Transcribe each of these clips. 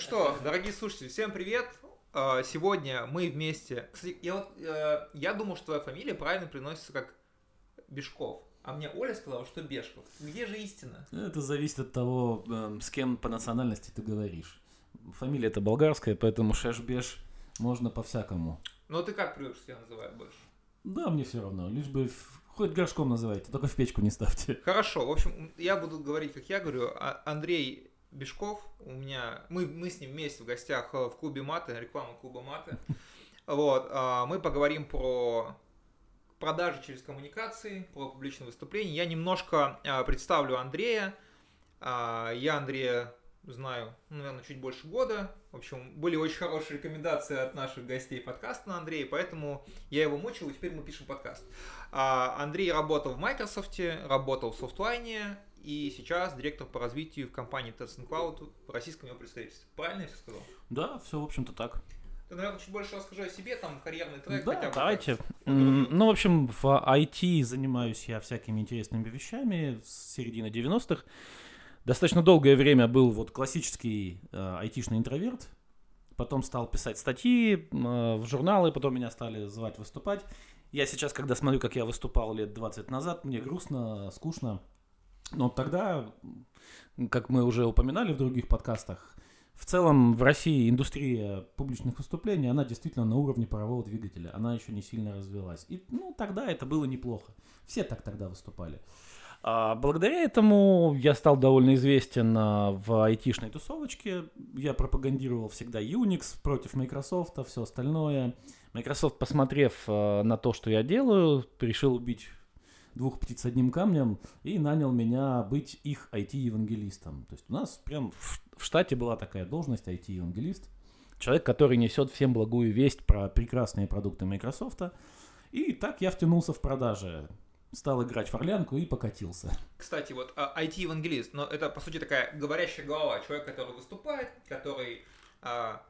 Что, дорогие слушатели, всем привет! А, Сегодня мы вместе... Кстати, я, вот, э, я думал, что твоя фамилия правильно приносится как Бешков. А мне Оля сказала, что Бешков. Где же истина? Это зависит от того, эм, с кем по национальности ты говоришь. Фамилия это болгарская, поэтому Шешбеш можно по-всякому. Ну ты как привык, что называют больше? Да, мне все равно. Лишь бы хоть горшком называйте, только в печку не ставьте. Хорошо, в общем, я буду говорить, как я говорю. А- Андрей Бешков, у меня, мы, мы с ним вместе в гостях э, в клубе Маты, реклама клуба Маты. Вот, а, мы поговорим про продажи через коммуникации, про публичное выступление. Я немножко а, представлю Андрея. А, Я Андрея знаю, ну, наверное, чуть больше года. В общем, были очень хорошие рекомендации от наших гостей подкаста на Андрея, поэтому я его мучил, и теперь мы пишем подкаст. Андрей работал в Microsoft, работал в Softline, и сейчас директор по развитию в компании Tencent Cloud в российском его представительстве. Правильно я все сказал? Да, все, в общем-то, так. Ты, наверное, чуть больше расскажи о себе, там, карьерный трек. Да, хотя бы давайте. так. Ну, в общем, в IT занимаюсь я всякими интересными вещами с середины 90-х. Достаточно долгое время был вот классический э, айтишный интроверт. Потом стал писать статьи э, в журналы, потом меня стали звать выступать. Я сейчас, когда смотрю, как я выступал лет 20 назад, мне грустно, скучно. Но тогда, как мы уже упоминали в других подкастах, в целом в России индустрия публичных выступлений, она действительно на уровне парового двигателя. Она еще не сильно развилась. И ну, тогда это было неплохо. Все так тогда выступали. А благодаря этому я стал довольно известен а, в айтишной тусовочке. Я пропагандировал всегда Unix против Microsoft, все остальное. Microsoft, посмотрев а, на то, что я делаю, решил убить двух птиц одним камнем и нанял меня быть их IT-евангелистом. То есть у нас прям в штате была такая должность IT-евангелист. Человек, который несет всем благую весть про прекрасные продукты Microsoft. И так я втянулся в продажи. Стал играть в орлянку и покатился. Кстати, вот а, IT-евангелист, но это, по сути, такая говорящая голова. Человек, который выступает, который а,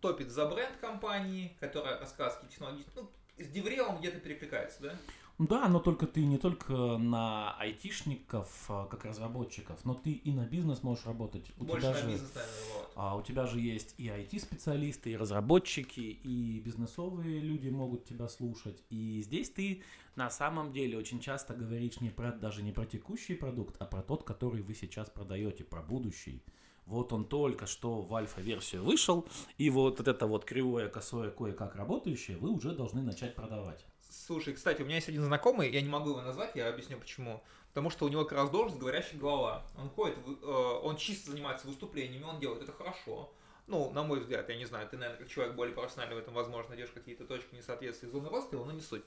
топит за бренд компании, который рассказывает технологии. Ну, с Деврелом где-то перекликается, да? Да, но только ты не только на айтишников, а, как разработчиков, но ты и на бизнес можешь работать. У Больше тебя на же, бизнес, наверное, вот. а, у тебя же есть и IT-специалисты, и разработчики, и бизнесовые люди могут тебя слушать. И здесь ты на самом деле очень часто говоришь не про, даже не про текущий продукт, а про тот, который вы сейчас продаете, про будущий. Вот он только что в альфа-версию вышел, и вот это вот кривое, косое, кое-как работающее вы уже должны начать продавать. Слушай, кстати, у меня есть один знакомый, я не могу его назвать, я объясню почему. Потому что у него как раз должность говорящая голова. Он ходит, э, он чисто занимается выступлениями, он делает это хорошо. Ну, на мой взгляд, я не знаю, ты, наверное, как человек более профессиональный в этом, возможно, найдешь какие-то точки несоответствия зоны его, но не суть.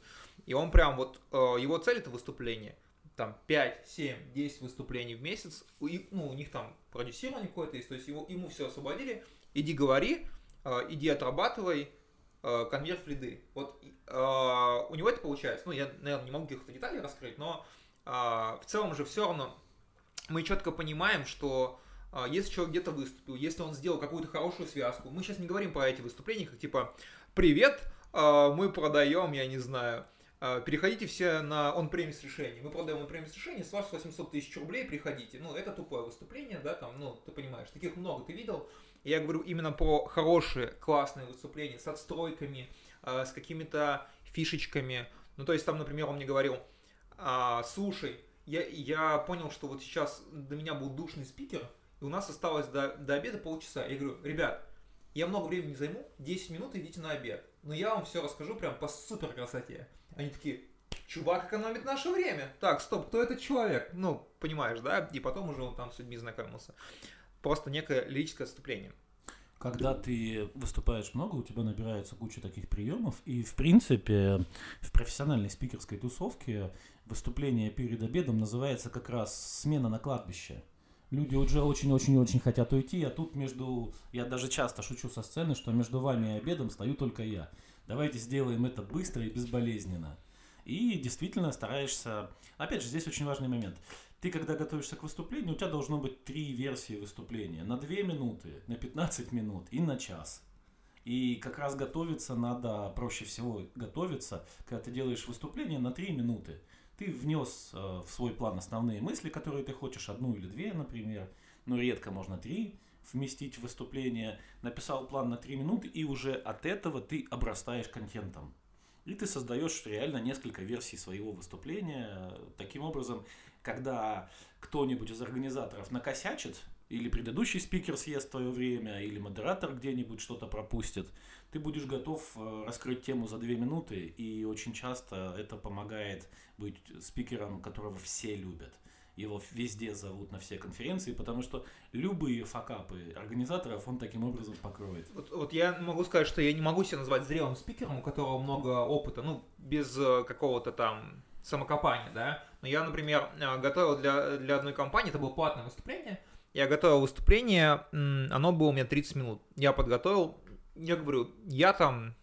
И он прям вот, э, его цель это выступление. Там 5, 7, 10 выступлений в месяц. Ну, у них там продюсирование какое-то есть, то есть его, ему все освободили. Иди говори, э, иди отрабатывай, э, конверт в лиды. Вот э, у него это получается. Ну, я, наверное, не могу каких-то деталей раскрыть, но э, в целом же все равно мы четко понимаем, что если человек где-то выступил, если он сделал какую-то хорошую связку, мы сейчас не говорим про эти выступления, как типа «Привет, мы продаем, я не знаю, переходите все на он-премис решение. Мы продаем он-премис решение, с вас 800 тысяч рублей, приходите. Ну, это тупое выступление, да, там, ну, ты понимаешь, таких много ты видел. Я говорю именно про хорошие, классные выступления с отстройками, э, с какими-то фишечками. Ну, то есть там, например, он мне говорил, «А, слушай, я, я понял, что вот сейчас до меня был душный спикер, и у нас осталось до, до обеда полчаса. Я говорю, ребят, я много времени не займу, 10 минут идите на обед. Но я вам все расскажу прям по супер красоте. Они такие, чувак экономит наше время. Так, стоп, кто этот человек? Ну, понимаешь, да? И потом уже он там с людьми знакомился. Просто некое лирическое отступление. Когда ты выступаешь много, у тебя набирается куча таких приемов, и в принципе в профессиональной спикерской тусовке выступление перед обедом называется как раз смена на кладбище. Люди уже очень-очень-очень хотят уйти, а тут между... Я даже часто шучу со сцены, что между вами и обедом стою только я. Давайте сделаем это быстро и безболезненно. И действительно стараешься... Опять же, здесь очень важный момент. Ты, когда готовишься к выступлению, у тебя должно быть три версии выступления. На 2 минуты, на 15 минут и на час. И как раз готовиться надо, проще всего готовиться, когда ты делаешь выступление на 3 минуты. Ты внес э, в свой план основные мысли, которые ты хочешь, одну или две, например, но редко можно три. вместить в выступление, написал план на 3 минуты, и уже от этого ты обрастаешь контентом. И ты создаешь реально несколько версий своего выступления. Таким образом, когда кто-нибудь из организаторов накосячит, или предыдущий спикер съест твое время, или модератор где-нибудь что-то пропустит, ты будешь готов э, раскрыть тему за две минуты, и очень часто это помогает быть спикером, которого все любят. Его везде зовут на все конференции, потому что любые факапы организаторов он таким образом покроет. Вот, вот я могу сказать, что я не могу себя назвать зрелым спикером, у которого много опыта, ну, без э, какого-то там самокопания, да. Я, например, э, готовил для, для одной компании, это было платное выступление, я готовил выступление, оно было у меня 30 минут. Я подготовил, я говорю, я там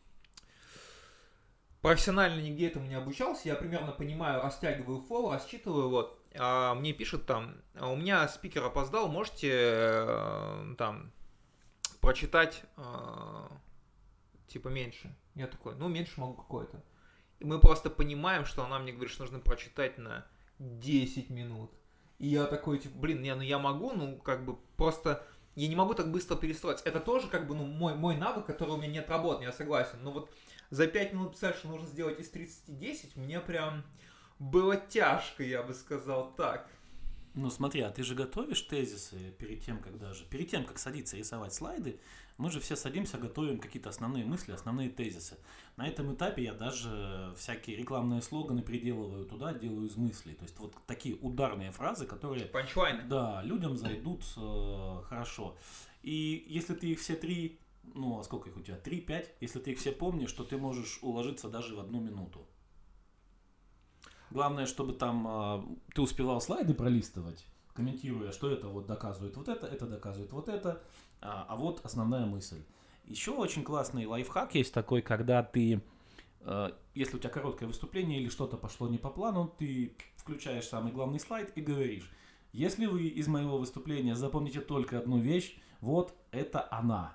профессионально нигде этому не обучался, я примерно понимаю, растягиваю флоу, рассчитываю, вот. А мне пишут там, «А у меня спикер опоздал, можете э, там прочитать э, типа меньше. Я такой, ну меньше могу какое-то. И мы просто понимаем, что она мне говорит, что нужно прочитать на 10 минут. И я такой, типа, блин, я, ну я могу, ну как бы просто я не могу так быстро перестроиться. Это тоже как бы ну, мой, мой навык, который у меня не отработан, я согласен. Но вот за 5 минут что нужно сделать из 30 10, мне прям было тяжко, я бы сказал так. Ну смотри, а ты же готовишь тезисы перед тем, как даже, перед тем, как садиться рисовать слайды, мы же все садимся, готовим какие-то основные мысли, основные тезисы. На этом этапе я даже всякие рекламные слоганы приделываю туда, делаю из мыслей. То есть вот такие ударные фразы, которые... Панчлайны. Да, людям зайдут э, хорошо. И если ты их все три, ну а сколько их у тебя? Три-пять? Если ты их все помнишь, то ты можешь уложиться даже в одну минуту. Главное, чтобы там э, ты успевал слайды пролистывать, комментируя, что это вот доказывает вот это, это доказывает вот это, а, а вот основная мысль. Еще очень классный лайфхак есть такой, когда ты, э, если у тебя короткое выступление или что-то пошло не по плану, ты включаешь самый главный слайд и говоришь, если вы из моего выступления запомните только одну вещь, вот это она.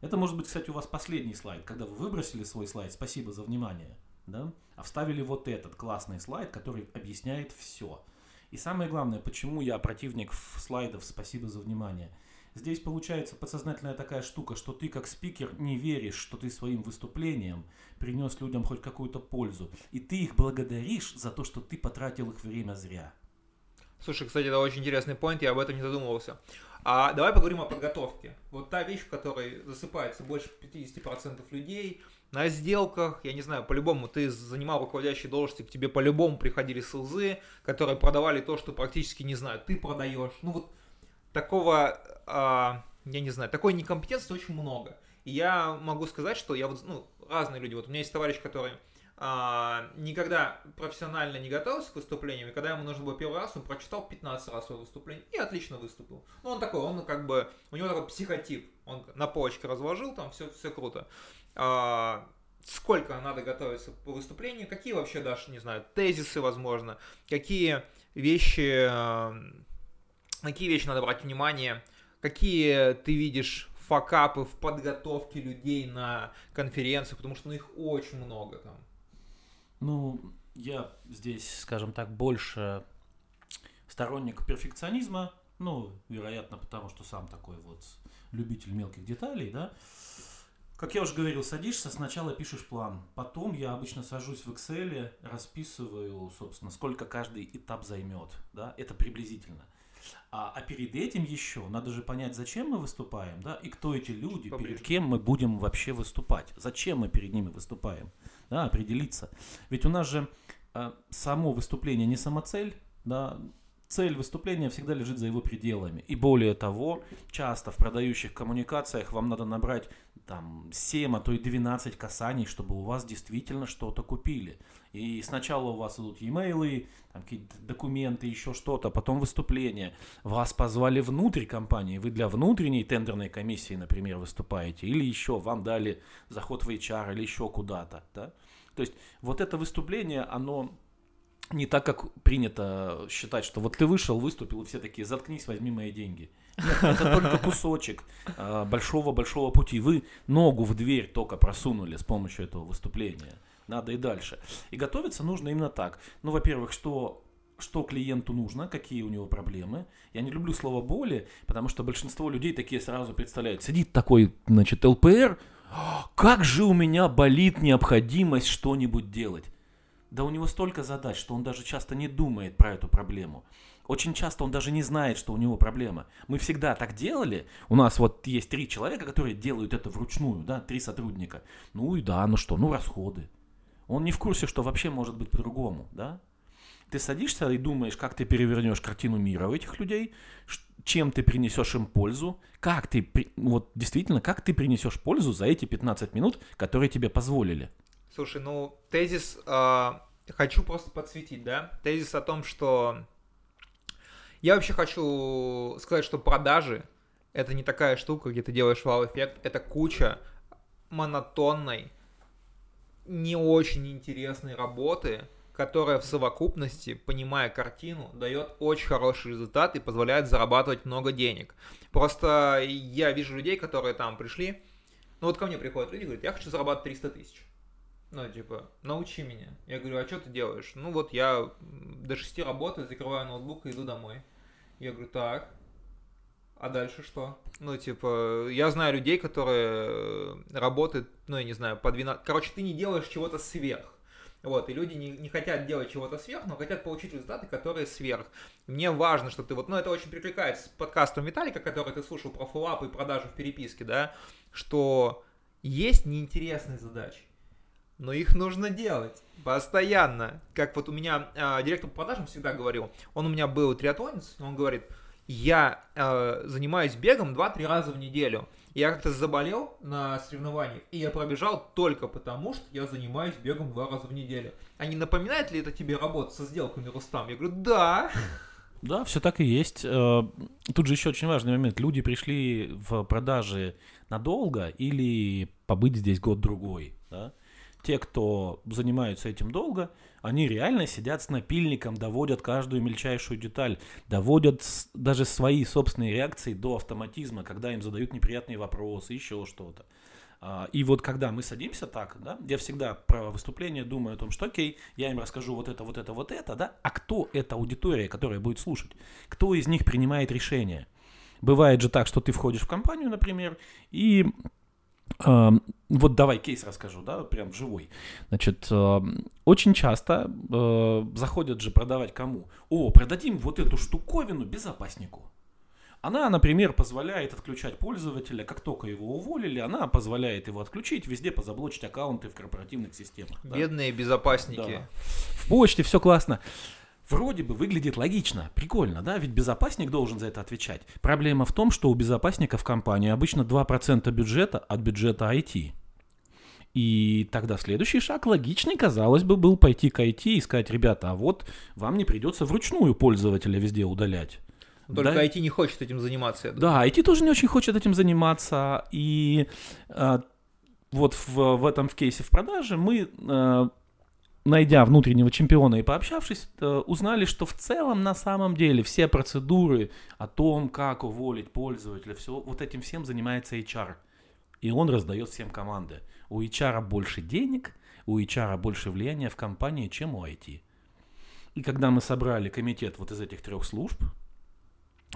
Это может быть, кстати, у вас последний слайд, когда вы выбросили свой слайд, спасибо за внимание, да? а вставили вот этот классный слайд, который объясняет все. И самое главное, почему я противник слайдов «Спасибо за внимание». Здесь получается подсознательная такая штука, что ты как спикер не веришь, что ты своим выступлением принес людям хоть какую-то пользу. И ты их благодаришь за то, что ты потратил их время зря. Слушай, кстати, это очень интересный point, я об этом не задумывался. А давай поговорим о подготовке. Вот та вещь, в которой засыпается больше 50% людей на сделках, я не знаю, по-любому ты занимал руководящие должности, к тебе по-любому приходили СЛЗы, которые продавали то, что практически не знаю, ты продаешь. Ну вот такого, а, я не знаю, такой некомпетенции очень много. И я могу сказать, что я вот, ну, разные люди, вот у меня есть товарищ, который а, никогда профессионально не готовился к выступлениям, и когда ему нужно было первый раз, он прочитал 15 раз свое выступление и отлично выступил. Ну, он такой, он как бы, у него такой психотип, он на полочке разложил, там все, все круто. А, сколько надо готовиться по выступлению, какие вообще даже, не знаю, тезисы, возможно, какие вещи какие вещи надо брать внимание, какие ты видишь факапы в подготовке людей на конференцию, потому что ну, их очень много там. Ну, я здесь, скажем так, больше сторонник перфекционизма, ну, вероятно, потому что сам такой вот любитель мелких деталей, да. Как я уже говорил, садишься, сначала пишешь план, потом я обычно сажусь в Excel, расписываю, собственно, сколько каждый этап займет, да, это приблизительно. А, а перед этим еще надо же понять, зачем мы выступаем, да, и кто эти люди, Поближе. перед кем мы будем вообще выступать, зачем мы перед ними выступаем, да, определиться. Ведь у нас же а, само выступление не самоцель, да, цель выступления всегда лежит за его пределами. И более того, часто в продающих коммуникациях вам надо набрать там 7, а то и 12 касаний, чтобы у вас действительно что-то купили. И сначала у вас идут e-mail, какие-то документы, еще что-то, потом выступление. Вас позвали внутрь компании, вы для внутренней тендерной комиссии, например, выступаете, или еще вам дали заход в HR или еще куда-то. Да? То есть вот это выступление, оно не так, как принято считать, что вот ты вышел, выступил, и все такие, заткнись, возьми мои деньги. Нет, это только кусочек большого-большого пути. Вы ногу в дверь только просунули с помощью этого выступления надо и дальше. И готовиться нужно именно так. Ну, во-первых, что что клиенту нужно, какие у него проблемы. Я не люблю слово боли, потому что большинство людей такие сразу представляют. Сидит такой, значит, ЛПР, как же у меня болит необходимость что-нибудь делать. Да у него столько задач, что он даже часто не думает про эту проблему. Очень часто он даже не знает, что у него проблема. Мы всегда так делали. У нас вот есть три человека, которые делают это вручную, да, три сотрудника. Ну и да, ну что, ну расходы. Он не в курсе, что вообще может быть по-другому, да? Ты садишься и думаешь, как ты перевернешь картину мира у этих людей, чем ты принесешь им пользу, как ты, вот действительно, как ты принесешь пользу за эти 15 минут, которые тебе позволили. Слушай, ну тезис э, хочу просто подсветить, да? Тезис о том, что я вообще хочу сказать, что продажи это не такая штука, где ты делаешь вау-эффект, это куча монотонной, не очень интересной работы, которая в совокупности, понимая картину, дает очень хороший результат и позволяет зарабатывать много денег. Просто я вижу людей, которые там пришли, ну вот ко мне приходят люди и говорят, я хочу зарабатывать 300 тысяч. Ну, типа, научи меня. Я говорю, а что ты делаешь? Ну, вот я до 6 работаю, закрываю ноутбук и иду домой. Я говорю, так, а дальше что? Ну, типа, я знаю людей, которые работают, ну, я не знаю, по 12... Короче, ты не делаешь чего-то сверх. Вот, и люди не, не хотят делать чего-то сверх, но хотят получить результаты, которые сверх. Мне важно, что ты вот, ну это очень перекликается с подкастом Виталика, который ты слушал про фуллап и продажу в переписке, да, что есть неинтересные задачи, но их нужно делать постоянно. Как вот у меня э, директор по продажам всегда говорил, он у меня был триатлонец, он говорит, я э, занимаюсь бегом 2-3 раза в неделю. Я как-то заболел на соревнованиях, и я пробежал только потому, что я занимаюсь бегом два раза в неделю. А не напоминает ли это тебе работа со сделками, Рустам? Я говорю, да. Да, все так и есть. Э, тут же еще очень важный момент. Люди пришли в продажи надолго или побыть здесь год-другой. Да? Те, кто занимаются этим долго, они реально сидят с напильником, доводят каждую мельчайшую деталь, доводят даже свои собственные реакции до автоматизма, когда им задают неприятные вопросы, еще что-то. А, и вот когда мы садимся так, да, я всегда про выступление думаю о том, что окей, я им расскажу вот это, вот это, вот это, да, а кто эта аудитория, которая будет слушать? Кто из них принимает решение? Бывает же так, что ты входишь в компанию, например, и вот давай кейс расскажу, да, прям живой. Значит, очень часто э, заходят же продавать кому? О, продадим вот эту штуковину безопаснику. Она, например, позволяет отключать пользователя, как только его уволили, она позволяет его отключить, везде позаблочить аккаунты в корпоративных системах. Бедные да? безопасники. Да. В почте все классно. Вроде бы выглядит логично, прикольно, да, ведь безопасник должен за это отвечать. Проблема в том, что у безопасника в компании обычно 2% бюджета от бюджета IT. И тогда следующий шаг логичный, казалось бы, был пойти к IT и сказать, ребята, а вот вам не придется вручную пользователя везде удалять. Только да? IT не хочет этим заниматься. Да, IT тоже не очень хочет этим заниматься. И э, вот в, в этом в кейсе в продаже мы э, найдя внутреннего чемпиона и пообщавшись, э, узнали, что в целом на самом деле все процедуры о том, как уволить пользователя, все, вот этим всем занимается HR. И он раздает всем команды. У HR больше денег, у HR больше влияния в компании, чем у IT. И когда мы собрали комитет вот из этих трех служб,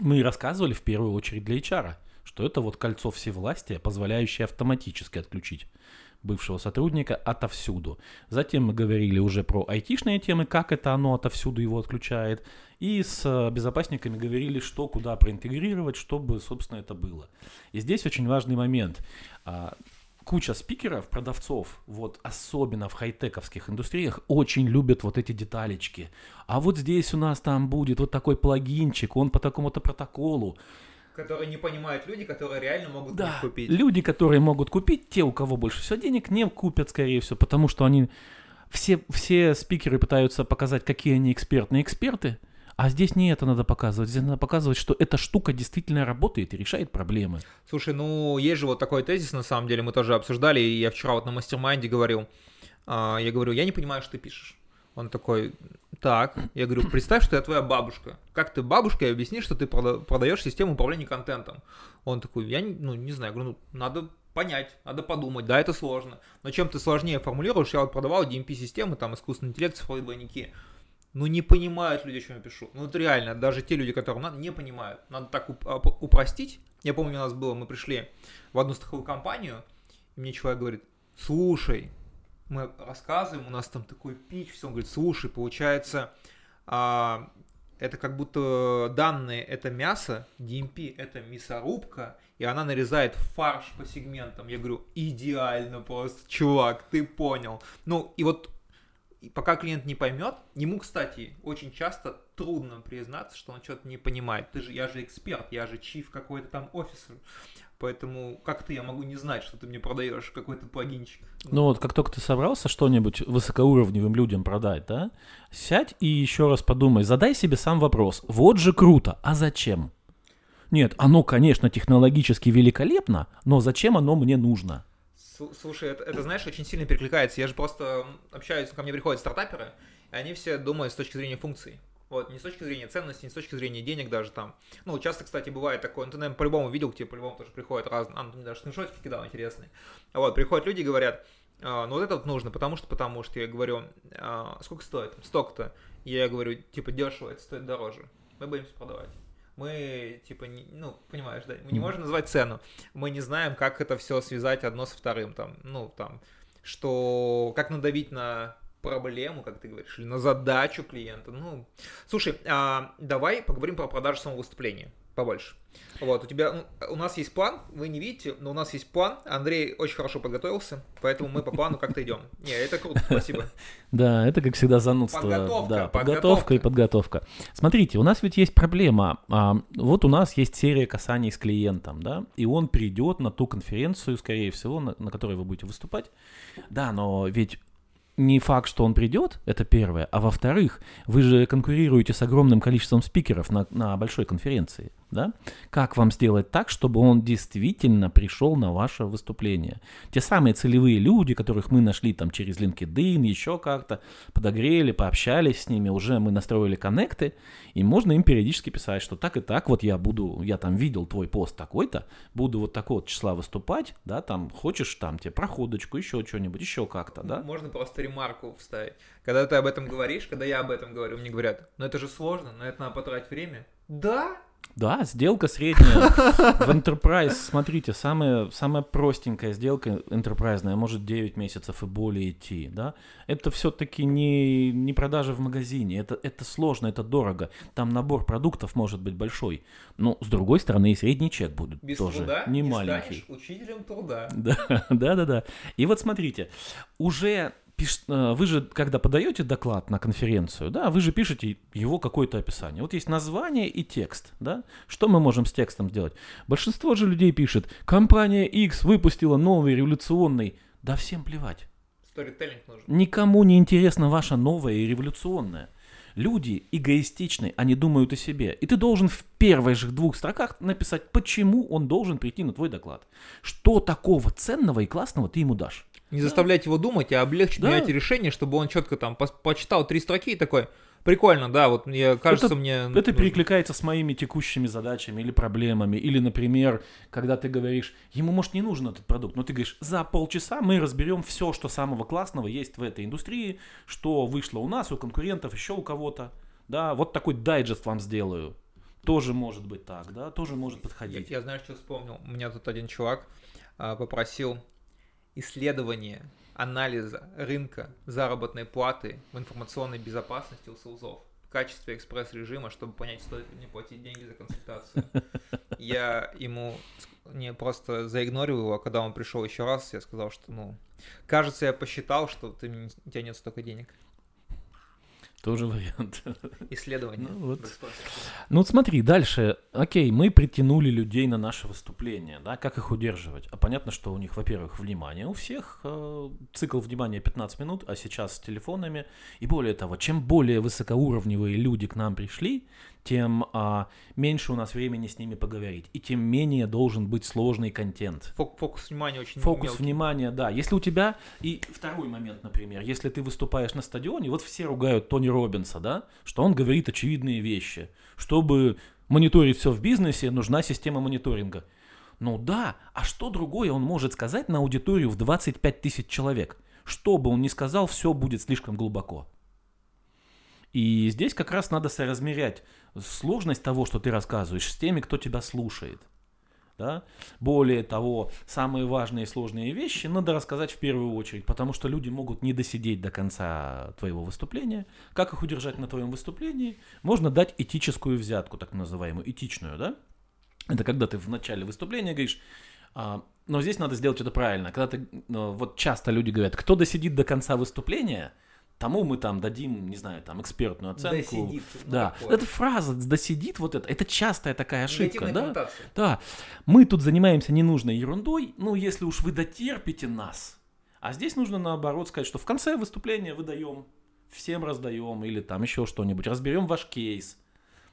мы рассказывали в первую очередь для HR, что это вот кольцо всевластия, позволяющее автоматически отключить бывшего сотрудника отовсюду. Затем мы говорили уже про айтишные темы, как это оно отовсюду его отключает. И с э, безопасниками говорили, что куда проинтегрировать, чтобы, собственно, это было. И здесь очень важный момент. А, куча спикеров, продавцов, вот особенно в хай-тековских индустриях, очень любят вот эти деталечки. А вот здесь у нас там будет вот такой плагинчик, он по такому-то протоколу которые не понимают люди, которые реально могут да, купить. Люди, которые могут купить, те, у кого больше всего денег, не купят, скорее всего, потому что они все, все спикеры пытаются показать, какие они экспертные эксперты, а здесь не это надо показывать. Здесь надо показывать, что эта штука действительно работает и решает проблемы. Слушай, ну есть же вот такой тезис, на самом деле, мы тоже обсуждали, и я вчера вот на mastermind е говорил, а, я говорю, я не понимаю, что ты пишешь. Он такой, так, я говорю, представь, что я твоя бабушка. Как ты бабушке объяснишь, что ты продаешь систему управления контентом? Он такой, я ну, не знаю, говорю, ну, надо понять, надо подумать, да, это сложно. Но чем ты сложнее формулируешь, я вот продавал DMP-системы, там, искусственный интеллект, цифровые двойники. Ну, не понимают люди, о чем я пишу. Ну, это реально, даже те люди, которым надо, не понимают. Надо так уп- упростить. Я помню, у нас было, мы пришли в одну страховую компанию, и мне человек говорит, слушай, мы рассказываем, у нас там такой пич, все, он говорит, слушай, получается, а, это как будто данные это мясо, DMP это мясорубка, и она нарезает фарш по сегментам. Я говорю, идеально просто, чувак, ты понял. Ну, и вот пока клиент не поймет, ему, кстати, очень часто трудно признаться, что он что-то не понимает. Ты же, я же эксперт, я же чиф какой-то там офисер. Поэтому как ты, я могу не знать, что ты мне продаешь какой-то плагинчик. Ну вот, как только ты собрался что-нибудь высокоуровневым людям продать, да, сядь и еще раз подумай, задай себе сам вопрос. Вот же круто, а зачем? Нет, оно, конечно, технологически великолепно, но зачем оно мне нужно? Слушай, это, это, знаешь, очень сильно перекликается. Я же просто общаюсь, ко мне приходят стартаперы, и они все думают с точки зрения функций. Вот, не с точки зрения ценности, не с точки зрения денег даже там. Ну, часто, кстати, бывает такое, ну, ты, наверное, по-любому видел, где по-любому тоже приходят разные, а, ну, даже скриншотики кидал интересные. Вот, приходят люди и говорят, а, ну, вот это вот нужно, потому что, потому что, я говорю, а, сколько стоит? Столько-то. Я говорю, типа, дешево, это стоит дороже. Мы боимся продавать мы, типа, не, ну, понимаешь, да, мы не можем назвать цену, мы не знаем, как это все связать одно со вторым, там, ну, там, что, как надавить на проблему, как ты говоришь, или на задачу клиента. Ну, слушай, а, давай поговорим про продажу самого выступления побольше. Вот, у тебя, ну, у нас есть план, вы не видите, но у нас есть план. Андрей очень хорошо подготовился, поэтому мы по плану как-то идем. Не, это круто, спасибо. Да, это, как всегда, занудство. Подготовка, да, подготовка и подготовка. Смотрите, у нас ведь есть проблема. А, вот у нас есть серия касаний с клиентом, да, и он придет на ту конференцию, скорее всего, на, на которой вы будете выступать. Да, но ведь не факт, что он придет, это первое, а во-вторых, вы же конкурируете с огромным количеством спикеров на, на большой конференции да? Как вам сделать так, чтобы он действительно пришел на ваше выступление? Те самые целевые люди, которых мы нашли там через LinkedIn, еще как-то, подогрели, пообщались с ними, уже мы настроили коннекты, и можно им периодически писать, что так и так, вот я буду, я там видел твой пост такой-то, буду вот такого числа выступать, да, там, хочешь там тебе проходочку, еще что-нибудь, еще как-то, да? Можно просто ремарку вставить. Когда ты об этом говоришь, когда я об этом говорю, мне говорят, ну это же сложно, на это надо потратить время. Да, да, сделка средняя. В Enterprise, смотрите, самая, самая простенькая сделка enterprise может 9 месяцев и более идти, да. Это все-таки не, не продажа в магазине, это, это сложно, это дорого. Там набор продуктов может быть большой. Но, с другой стороны, и средний чек будет Без тоже труда не, не маленький. учителем труда. Да, да, да, да. И вот смотрите, уже пиш... Э, вы же, когда подаете доклад на конференцию, да, вы же пишете его какое-то описание. Вот есть название и текст, да. Что мы можем с текстом сделать? Большинство же людей пишет, компания X выпустила новый революционный. Да всем плевать. Сторителлинг нужен. Никому не интересно ваше новое и революционное. Люди эгоистичны, они думают о себе. И ты должен в первых же двух строках написать, почему он должен прийти на твой доклад. Что такого ценного и классного ты ему дашь. Не заставлять его думать, а облегчить да. решение, чтобы он четко там по почитал три строки и такой, прикольно, да, вот мне кажется, это, мне... Это перекликается с моими текущими задачами или проблемами. Или, например, когда ты говоришь, ему, может, не нужен этот продукт, но ты говоришь, за полчаса мы разберем все, что самого классного есть в этой индустрии, что вышло у нас, у конкурентов, еще у кого-то. Да, вот такой дайджест вам сделаю. Тоже может быть так, да, тоже может подходить. Я, я знаю, что вспомнил. У меня тут один чувак а, попросил исследования, анализа рынка заработной платы в информационной безопасности у СУЗов в качестве экспресс-режима, чтобы понять, стоит ли мне платить деньги за консультацию. Я ему не просто заигнорил его, а когда он пришел еще раз, я сказал, что, ну, кажется, я посчитал, что ты, у тебя нет столько денег. Тоже вариант. Исследование. Ну вот. ну вот смотри, дальше. Окей, мы притянули людей на наше выступление, да, как их удерживать? А понятно, что у них, во-первых, внимание у всех, э, цикл внимания 15 минут, а сейчас с телефонами. И более того, чем более высокоуровневые люди к нам пришли, тем а, меньше у нас времени с ними поговорить, и тем менее должен быть сложный контент. Фокус внимания очень Фокус мелкий. внимания, да. Если у тебя... И второй момент, например, если ты выступаешь на стадионе, вот все ругают Тони Робинса, да, что он говорит очевидные вещи. Чтобы мониторить все в бизнесе, нужна система мониторинга. Ну да, а что другое он может сказать на аудиторию в 25 тысяч человек? Что бы он ни сказал, все будет слишком глубоко. И здесь как раз надо соразмерять сложность того, что ты рассказываешь, с теми, кто тебя слушает. Да? Более того, самые важные и сложные вещи надо рассказать в первую очередь, потому что люди могут не досидеть до конца твоего выступления. Как их удержать на твоем выступлении? Можно дать этическую взятку, так называемую, этичную, да? Это когда ты в начале выступления говоришь, а, но здесь надо сделать это правильно. Когда ты, ну, вот часто люди говорят, кто досидит до конца выступления, тому мы там дадим, не знаю, там экспертную оценку. Досидит. ну, Да, такое. эта фраза досидит вот это, это частая такая ошибка, да? Да, мы тут занимаемся ненужной ерундой, ну, если уж вы дотерпите нас. А здесь нужно наоборот сказать, что в конце выступления выдаем, всем раздаем или там еще что-нибудь, разберем ваш кейс.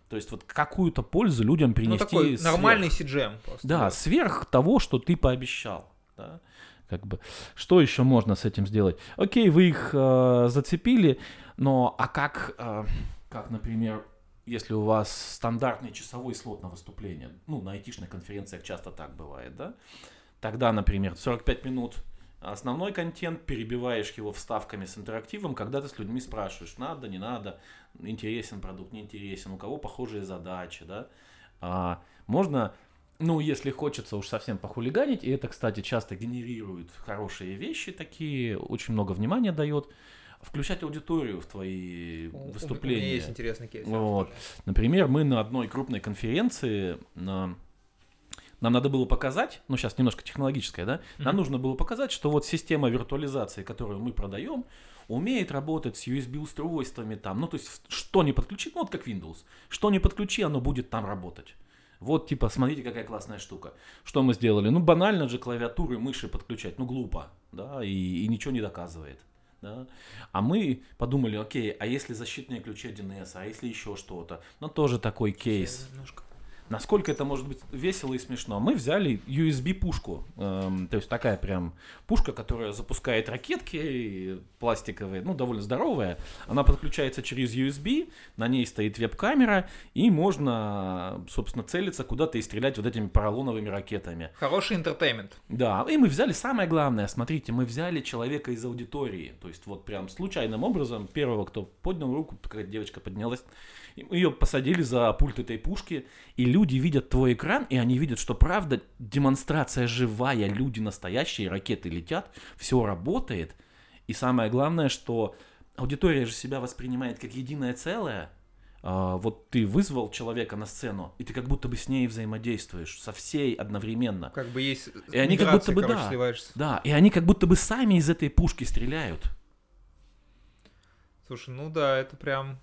То есть вот какую-то пользу людям Ну, принести такой сверх. нормальный CGM просто. Да, сверх того, что ты пообещал. Да? Как бы, что еще можно с этим сделать? Окей, вы их э, зацепили, но а как, э, как, например, если у вас стандартный часовой слот на выступление, ну, на айтишных конференциях часто так бывает, да? Тогда, например, 45 минут основной контент, перебиваешь его вставками с интерактивом, когда ты с людьми спрашиваешь, надо, не надо, интересен продукт, не интересен, у кого похожие задачи, да? А, можно, ну, если хочется уж совсем похулиганить, и это, кстати, часто генерирует хорошие вещи такие, очень много внимания дает, включать аудиторию в твои У- у- У меня выступления. есть интересный кейс. Вот. Например, мы на одной крупной конференции, на- нам надо было показать, ну сейчас немножко технологическое, да, нам Мгм. нужно было показать, что вот система виртуализации, которую мы продаем, умеет работать с USB-устройствами там, ну то есть что не подключи, ну вот как Windows, что не подключи, оно будет там работать. Вот, типа, смотрите, какая классная штука. Что мы сделали? Ну, банально же клавиатуры мыши подключать. Ну, глупо, да, и, и ничего не доказывает. Да? А мы подумали, окей, а если защитные ключи 1С, а если еще что-то? Ну, тоже такой кейс. Немножко. Насколько это может быть весело и смешно? Мы взяли USB-пушку, эм, то есть такая прям пушка, которая запускает ракетки пластиковые, ну, довольно здоровая. Она подключается через USB, на ней стоит веб-камера, и можно, собственно, целиться куда-то и стрелять вот этими поролоновыми ракетами. Хороший интертеймент. Да, и мы взяли самое главное, смотрите, мы взяли человека из аудитории, то есть вот прям случайным образом, первого, кто поднял руку, какая девочка поднялась, ее посадили за пульт этой пушки, и люди видят твой экран, и они видят, что правда демонстрация живая, люди настоящие, ракеты летят, все работает, и самое главное, что аудитория же себя воспринимает как единое целое, а, вот ты вызвал человека на сцену, и ты как будто бы с ней взаимодействуешь, со всей одновременно. Как бы есть И они как будто бы, короче, да. сливаешься. Да, и они как будто бы сами из этой пушки стреляют. Слушай, ну да, это прям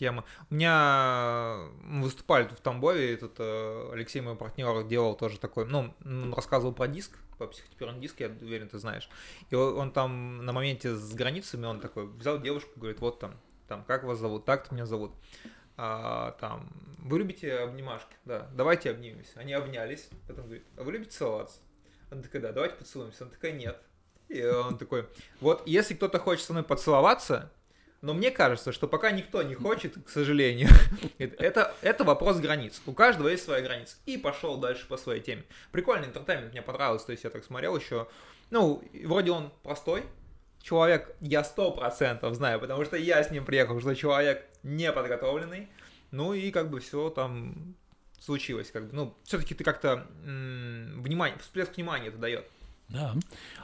тема. У меня выступали тут в Тамбове, и тут э, Алексей, мой партнер, делал тоже такой, ну, он рассказывал про диск, по психотерапевтическому диск, я уверен, ты знаешь. И он, он там на моменте с границами, он такой взял девушку, говорит, вот там, там, как вас зовут, так-то меня зовут. А, там, вы любите обнимашки? Да, давайте обнимемся. Они обнялись, потом говорит, а вы любите целоваться? Она такая, да, давайте поцелуемся. Она такая, нет. И он такой, вот если кто-то хочет со мной поцеловаться, но мне кажется, что пока никто не хочет, к сожалению, это, это вопрос границ. У каждого есть своя граница. И пошел дальше по своей теме. Прикольный entertainment, мне понравилось. То есть я так смотрел еще. Ну, вроде он простой. Человек, я сто процентов знаю, потому что я с ним приехал, что человек неподготовленный. Ну и как бы все там случилось. Как бы, ну, все-таки ты как-то внимание, всплеск внимания это дает. Да.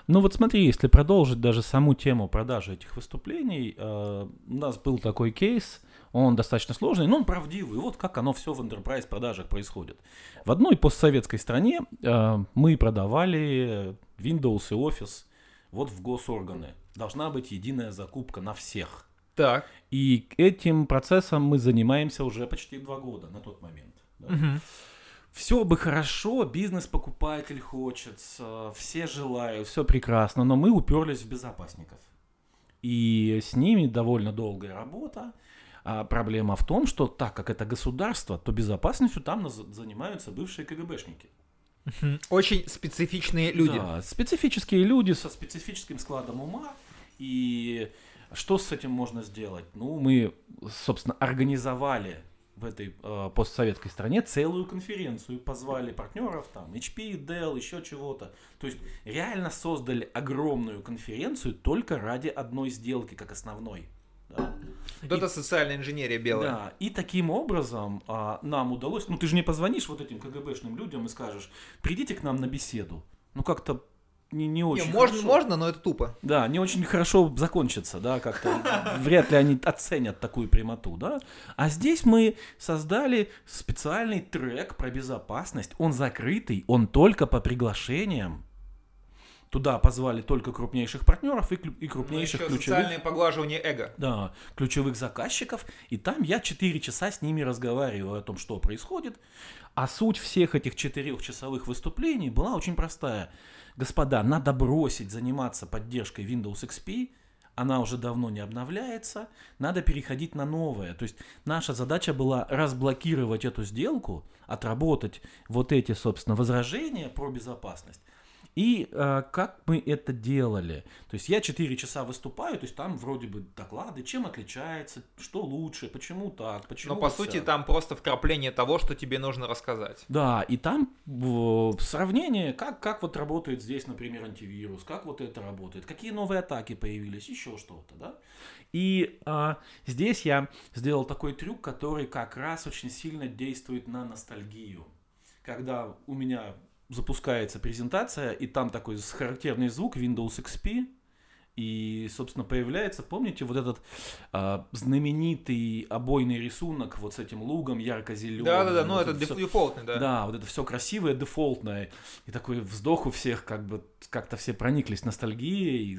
Ну вот смотри, если продолжить даже саму тему продажи этих выступлений, э, у нас был такой кейс, он достаточно сложный, но он правдивый. Вот как оно все в enterprise продажах происходит. В одной постсоветской стране э, мы продавали Windows и Office вот в госорганы. Должна быть единая закупка на всех. Так. И этим процессом мы занимаемся уже почти два года на тот момент. да. Все бы хорошо, бизнес-покупатель хочется, все желают, все прекрасно, но мы уперлись в безопасников. И с ними довольно долгая работа. А проблема в том, что так как это государство, то безопасностью там занимаются бывшие КГБшники. Очень специфичные люди. Да, специфические люди со специфическим складом ума. И что с этим можно сделать? Ну, мы, собственно, организовали в этой э, постсоветской стране целую конференцию, позвали партнеров, там, HP, Dell, еще чего-то. То есть реально создали огромную конференцию только ради одной сделки, как основной. да. Вот это социальная инженерия белая. Да, и таким образом а, нам удалось, ну ты же не позвонишь вот этим КГБшным людям и скажешь, придите к нам на беседу. Ну как-то не, не очень Не, можно, хорошо. можно, но это тупо. Да, не очень хорошо закончится, да, как-то вряд ли они оценят такую прямоту, да. А здесь мы создали специальный трек про безопасность. Он закрытый, он только по приглашениям. Туда позвали только крупнейших партнеров и, и крупнейших Еще ключевых социальное поглаживание эго. да, ключевых заказчиков, и там я 4 часа с ними разговариваю о том, что происходит. А суть всех этих четырехчасовых выступлений была очень простая. Господа, надо бросить заниматься поддержкой Windows XP, она уже давно не обновляется, надо переходить на новое. То есть наша задача была разблокировать эту сделку, отработать вот эти, собственно, возражения про безопасность. И э, как мы это делали? То есть я 4 часа выступаю, то есть там вроде бы доклады, чем отличается, что лучше, почему так, почему Но по вот сути там просто вкрапление того, что тебе нужно рассказать. Да, и там э, сравнение, как, как вот работает здесь, например, антивирус, как вот это работает, какие новые атаки появились, еще что-то, да. И а, здесь я сделал такой трюк, который как раз очень сильно действует на ностальгию. Когда у меня запускается презентация, и там такой характерный звук Windows XP, и, собственно, появляется, помните, вот этот а, знаменитый обойный рисунок вот с этим лугом ярко-зеленым. Да-да-да, ну вот это всё- дефолтный, да. да, вот это все красивое, дефолтное. И такой вздох у всех, как бы как-то все прониклись ностальгией.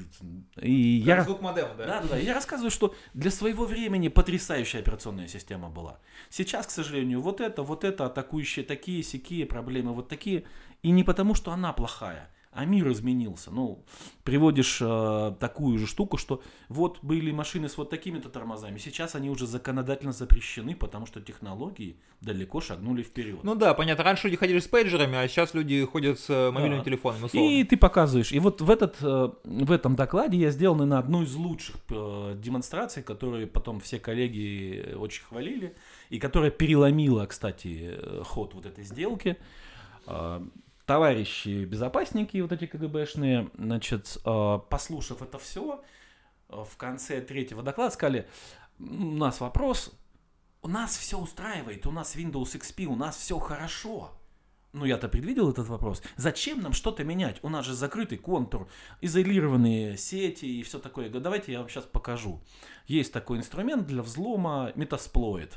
И, и Как я... звук модема, да. Да, да, да. Я рассказываю, что для своего времени потрясающая операционная система была. Сейчас, к сожалению, вот это, вот это, атакующие такие, сякие проблемы, вот такие. И не потому, что она плохая, а мир изменился. Ну, приводишь э, такую же штуку, что вот были машины с вот такими-то тормозами, сейчас они уже законодательно запрещены, потому что технологии далеко шагнули вперед. Ну да, понятно. Раньше люди ходили с пейджерами, а сейчас люди ходят с э, мобильными Да. телефонами. условно. И ты показываешь. И вот в, этот, э, в этом докладе я сделал, наверное, одну из лучших э, демонстраций, которые потом все коллеги э, очень хвалили, и которая переломила, кстати, э, ход вот этой сделки. Э, Товарищи безопасники, вот эти КГБшные, значит, э, послушав это все, в конце третьего доклада сказали, «М, у нас вопрос, у нас все устраивает, у нас Windows XP, у нас все хорошо. Ну, я-то предвидел этот вопрос. Зачем нам что-то менять? У нас же закрытый контур, изолированные сети и все такое. Давайте я вам сейчас покажу. Есть такой инструмент для взлома Metasploit.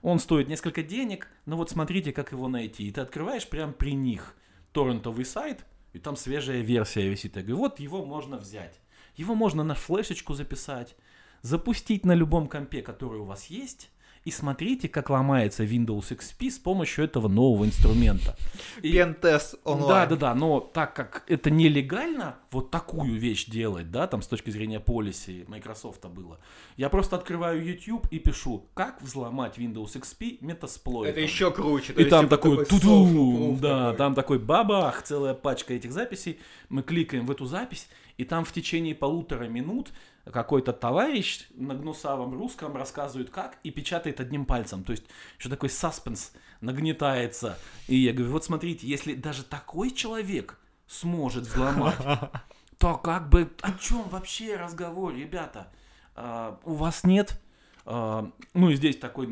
Он стоит несколько денег, но вот смотрите, как его найти. И ты открываешь прямо при них торрентовый сайт, и там свежая версия висит. Я говорю, вот его можно взять. Его можно на флешечку записать, запустить на любом компе, который у вас есть, и смотрите, как ломается Windows XP с помощью этого нового инструмента. И- Пентест онлайн. да, да, да, но так как это нелегально вот такую вещь делать, да, там с точки зрения полиси Microsoft было, я просто открываю YouTube и пишу, как взломать Windows XP Metasploit. Это еще круче. И там типа, такой proof да, такой. там такой бабах, целая пачка этих записей. Мы кликаем в эту запись, и там в течение полутора минут какой-то товарищ на гнусавом русском рассказывает как и печатает одним пальцем. То есть, что такой саспенс нагнетается. И я говорю, вот смотрите, если даже такой человек сможет взломать, то как бы о чем вообще разговор, ребята? А, у вас нет, а, ну и здесь такой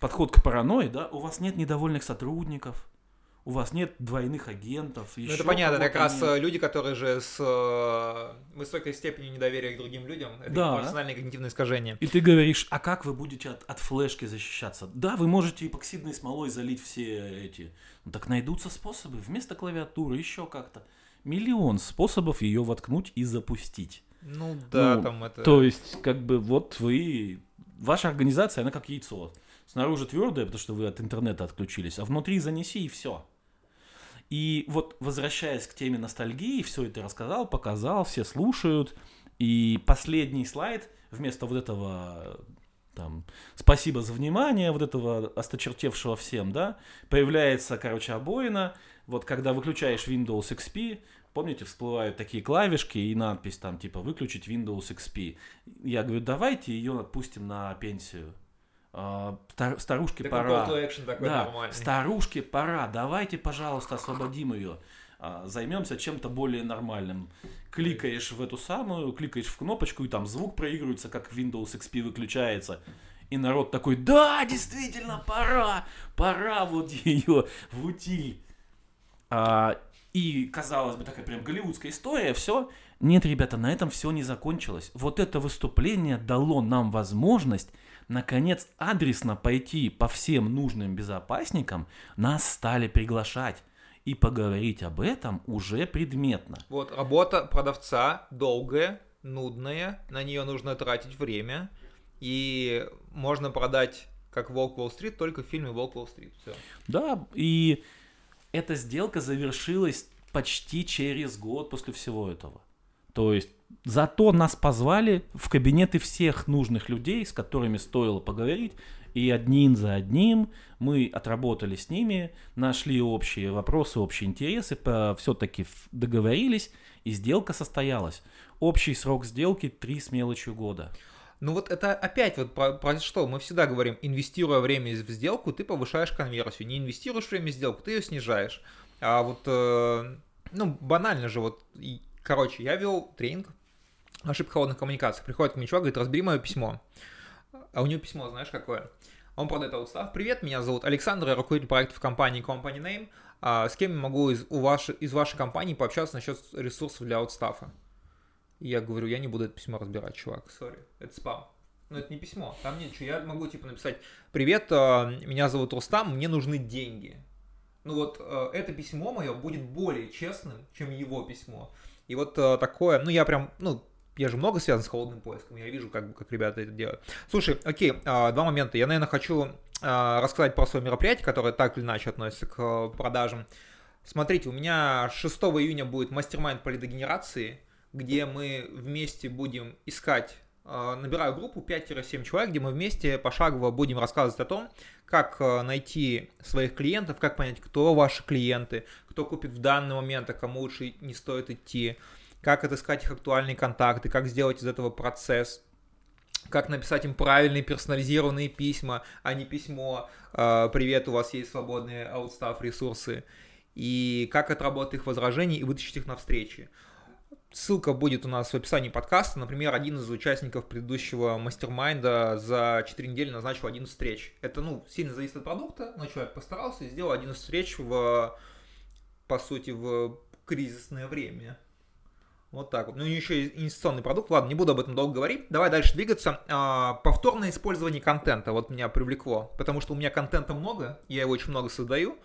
подход к паранойи, да, у вас нет недовольных сотрудников, у вас нет двойных агентов. Ну, еще это понятно, это как раз нет. э, люди, которые же с э, высокой степенью недоверия к другим людям, это Да. персональное когнитивное искажение. И ты говоришь, а как вы будете от, от флешки защищаться? Да, вы можете эпоксидной смолой залить все эти. Ну, так найдутся способы. Вместо клавиатуры еще как-то. Миллион способов ее воткнуть и запустить. Ну да, Ну, там это... То есть, как бы, вот вы... Ваша организация, она как яйцо. Снаружи твердая, потому что вы от интернета отключились, а внутри занеси и все. И вот, возвращаясь к теме ностальгии, все это рассказал, показал, все слушают. И последний слайд, вместо вот этого там, спасибо за внимание, вот этого осточертевшего всем, да, появляется, короче, обоина. Вот когда выключаешь Windows XP, помните, всплывают такие клавишки и надпись там типа выключить Windows XP. Я говорю, давайте ее отпустим на пенсию. А, стар- старушке Такой пора. такой Да, нормальный. старушке пора, давайте, пожалуйста, освободим ее. а, займемся чем-то более нормальным. Кликаешь в эту самую, кликаешь в кнопочку, и там звук проигрывается, как Windows XP выключается. И народ такой, да, действительно, пора, пора вот ее в утиль. А, и, казалось бы, такая прям голливудская история, все. Нет, ребята, на этом все не закончилось. Вот это выступление дало нам возможность, наконец, адресно пойти по всем нужным безопасникам. Нас стали приглашать и поговорить об этом уже предметно. Вот, работа продавца долгая, нудная, на нее нужно тратить время, и можно продать как Волк Уолл-стрит только в фильме Волк Уолл-стрит. Да, и эта сделка завершилась почти через год после всего этого. То есть зато нас позвали в кабинеты всех нужных людей, с которыми стоило поговорить, и одним за одним мы отработали с ними, нашли общие вопросы, общие интересы, все-таки договорились, и сделка состоялась. Общий срок сделки 3 с мелочью года. Ну вот это опять вот про, про что мы всегда говорим, инвестируя время в сделку, ты повышаешь конверсию, не инвестируешь время в сделку, ты ее снижаешь. А вот, э, ну банально же вот, и, короче, я вел тренинг ошибка холодных коммуникаций. Приходит ко мне чувак, говорит, разбери мое письмо. А у него письмо, знаешь, какое? Он продает аутстав. Привет, меня зовут Александр, я руководитель проектов компании Company Name. А с кем я могу из, у ваш, из вашей компании пообщаться насчет ресурсов для аутстафа? Я говорю, я не буду это письмо разбирать, чувак, сори, это спам. Но это не письмо, там ничего. Я могу, типа, написать, привет, а, меня зовут Рустам, мне нужны деньги. Ну вот, а, это письмо мое будет более честным, чем его письмо. И вот а, такое, ну я прям, ну, я же много связан с холодным поиском, я вижу, как, как ребята это делают. Слушай, окей, два момента. Я, наверное, хочу рассказать про свое мероприятие, которое так или иначе относится к продажам. Смотрите, у меня 6 июня будет мастер-майнд по лидогенерации – где мы вместе будем искать а, набираю группу 5-7 человек, где мы вместе пошагово будем рассказывать о том, как а, найти своих клиентов, как понять, кто ваши клиенты, кто купит в данный момент, а кому лучше не стоит идти, как отыскать их актуальные контакты, как сделать из этого процесс, как написать им правильные персонализированные письма, а не письмо а, «Привет, у вас есть свободные аутстав ресурсы», и как отработать их возражения и вытащить их на встречи. Ссылка будет у нас в описании подкаста. Например, один из участников предыдущего мастер-майнда за 4 недели назначил 11 встреч. Это, ну, сильно зависит от продукта, но человек постарался и сделал 11 встреч в, по сути, в кризисное время. Вот так вот. Ну, еще инвестиционный продукт. Ладно, не буду об этом долго говорить. Давай дальше двигаться. А, повторное использование контента вот меня привлекло, потому что у меня контента много, я его очень много создаю.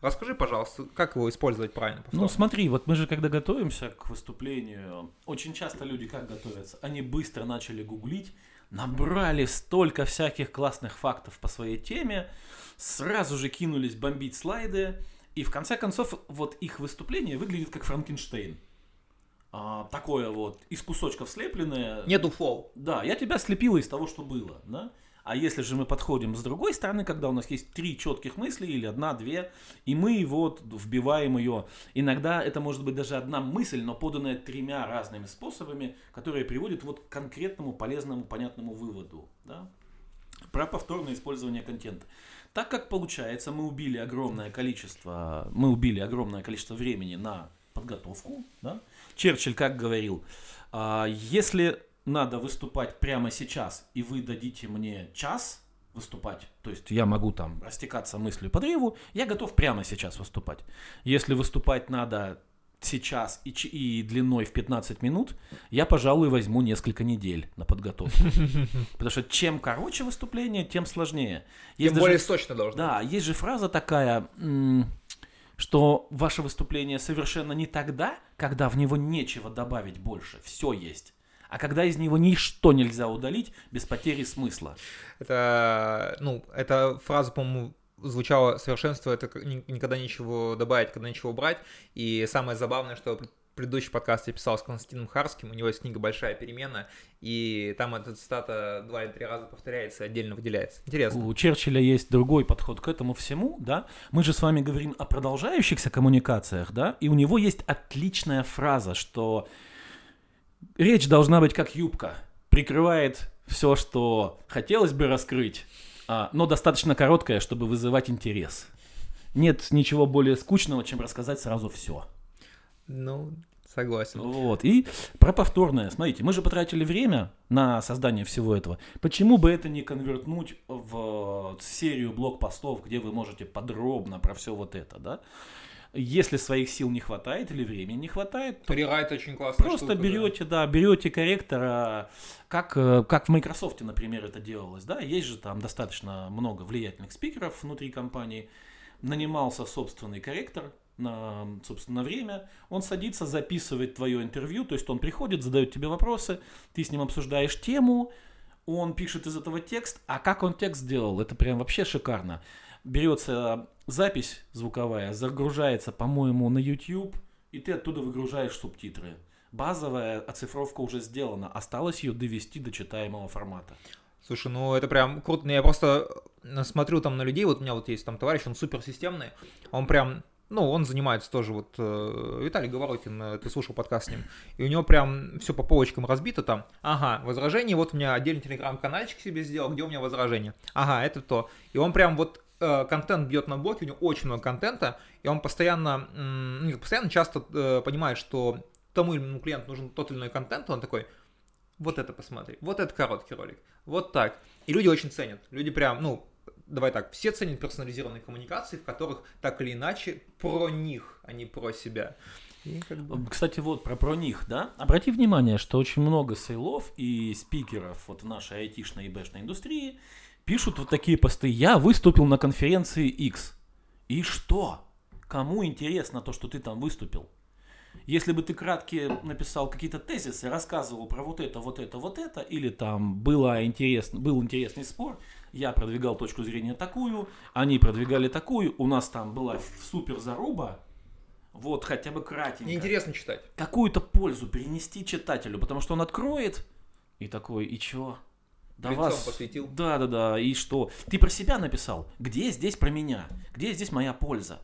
Расскажи, пожалуйста, как его использовать правильно? Повторно? Ну, смотри, вот мы же когда готовимся к выступлению, очень часто люди как готовятся? Они быстро начали гуглить, набрали столько всяких классных фактов по своей теме, сразу же кинулись бомбить слайды, и в конце концов вот их выступление выглядит как Франкенштейн. А, такое вот из кусочков слепленное. Нету флоу. Да, я тебя слепила из того, что было, да. А если же мы подходим с другой стороны, когда у нас есть три четких мысли или одна-две, и мы вот вбиваем ее, иногда это может быть даже одна мысль, но поданная тремя разными способами, которые приводят вот к конкретному, полезному, понятному выводу. Да? Про повторное использование контента. Так как получается, мы убили огромное количество, мы убили огромное количество времени на подготовку. Да? Черчилль как говорил, «А, если надо выступать прямо сейчас, и вы дадите мне час выступать, то есть я могу там растекаться мыслью по древу, я готов прямо сейчас выступать. Если выступать надо сейчас и, и длиной в 15 минут, я, пожалуй, возьму несколько недель на подготовку. Потому что чем короче выступление, тем сложнее. Есть тем даже, более сочно должно Да, есть же фраза такая, что ваше выступление совершенно не тогда, когда в него нечего добавить больше. Все есть а когда из него ничто нельзя удалить без потери смысла. Это, ну, эта фраза, по-моему, звучала совершенство, это никогда ничего добавить, когда ничего убрать. И самое забавное, что предыдущий подкаст я писал с Константином Харским, у него есть книга «Большая перемена», и там эта цитата два или три раза повторяется, отдельно выделяется. Интересно. У Черчилля есть другой подход к этому всему, да. Мы же с вами говорим о продолжающихся коммуникациях, да, и у него есть отличная фраза, что речь должна быть как юбка. Прикрывает все, что хотелось бы раскрыть, а, но достаточно короткая, чтобы вызывать интерес. Нет ничего более скучного, чем рассказать сразу все. Ну, согласен. Вот. И про повторное. Смотрите, мы же потратили время на создание всего этого. Почему бы это не конвертнуть в серию блог-постов, где вы можете подробно про все вот это, да? Если своих сил не хватает или времени не хватает, то Рерайт очень классная просто штука, да. берете, да, берете корректора, как, э, как в Microsoft, например, это делалось, да, есть же там достаточно много влиятельных спикеров внутри компании, нанимался собственный корректор на, собственно, время, он садится, записывает твое интервью, то есть он приходит, задает тебе вопросы, ты с ним обсуждаешь тему, он пишет из этого текст, а как он текст сделал, это прям вообще шикарно. Берется запись звуковая, загружается, по-моему, на YouTube, и ты оттуда выгружаешь субтитры. Базовая оцифровка уже сделана, осталось ее довести до читаемого формата. Слушай, ну это прям круто. Ну, Я просто э, смотрю там на людей, вот у меня вот есть там товарищ, он суперсистемный, он прям, ну, он занимается тоже, вот, э, Виталий Говорокин, э, ты слушал подкаст с ним, и у него прям все по полочкам разбито там, ага, возражение, вот у меня отдельный телеграм-канальчик себе сделал, где у меня возражение, ага, это то, и он прям вот э, контент бьет на блоке, у него очень много контента, и он постоянно, не постоянно, часто э, понимает, что тому или иному клиенту нужен тот или иной контент, он такой, вот это посмотри, вот это короткий ролик, вот так. И люди очень ценят. Люди прям, ну, давай так, все ценят персонализированные коммуникации, в которых так или иначе про них, а не про себя. Кстати, вот про, про них, да. Обрати внимание, что очень много сейлов и спикеров вот в нашей айтишной и бэшной индустрии пишут вот такие посты. Я выступил на конференции X. И что? Кому интересно то, что ты там выступил? Если бы ты кратки написал какие-то тезисы, рассказывал про вот это, вот это, вот это, или там было интересно, был интересный спор, я продвигал точку зрения такую, они продвигали такую, у нас там была супер заруба, вот хотя бы кратенько Неинтересно читать. какую-то пользу принести читателю, потому что он откроет и такой, и чё? Да Лицом вас... посвятил. Да, да, да, и что? Ты про себя написал. Где здесь про меня? Где здесь моя польза?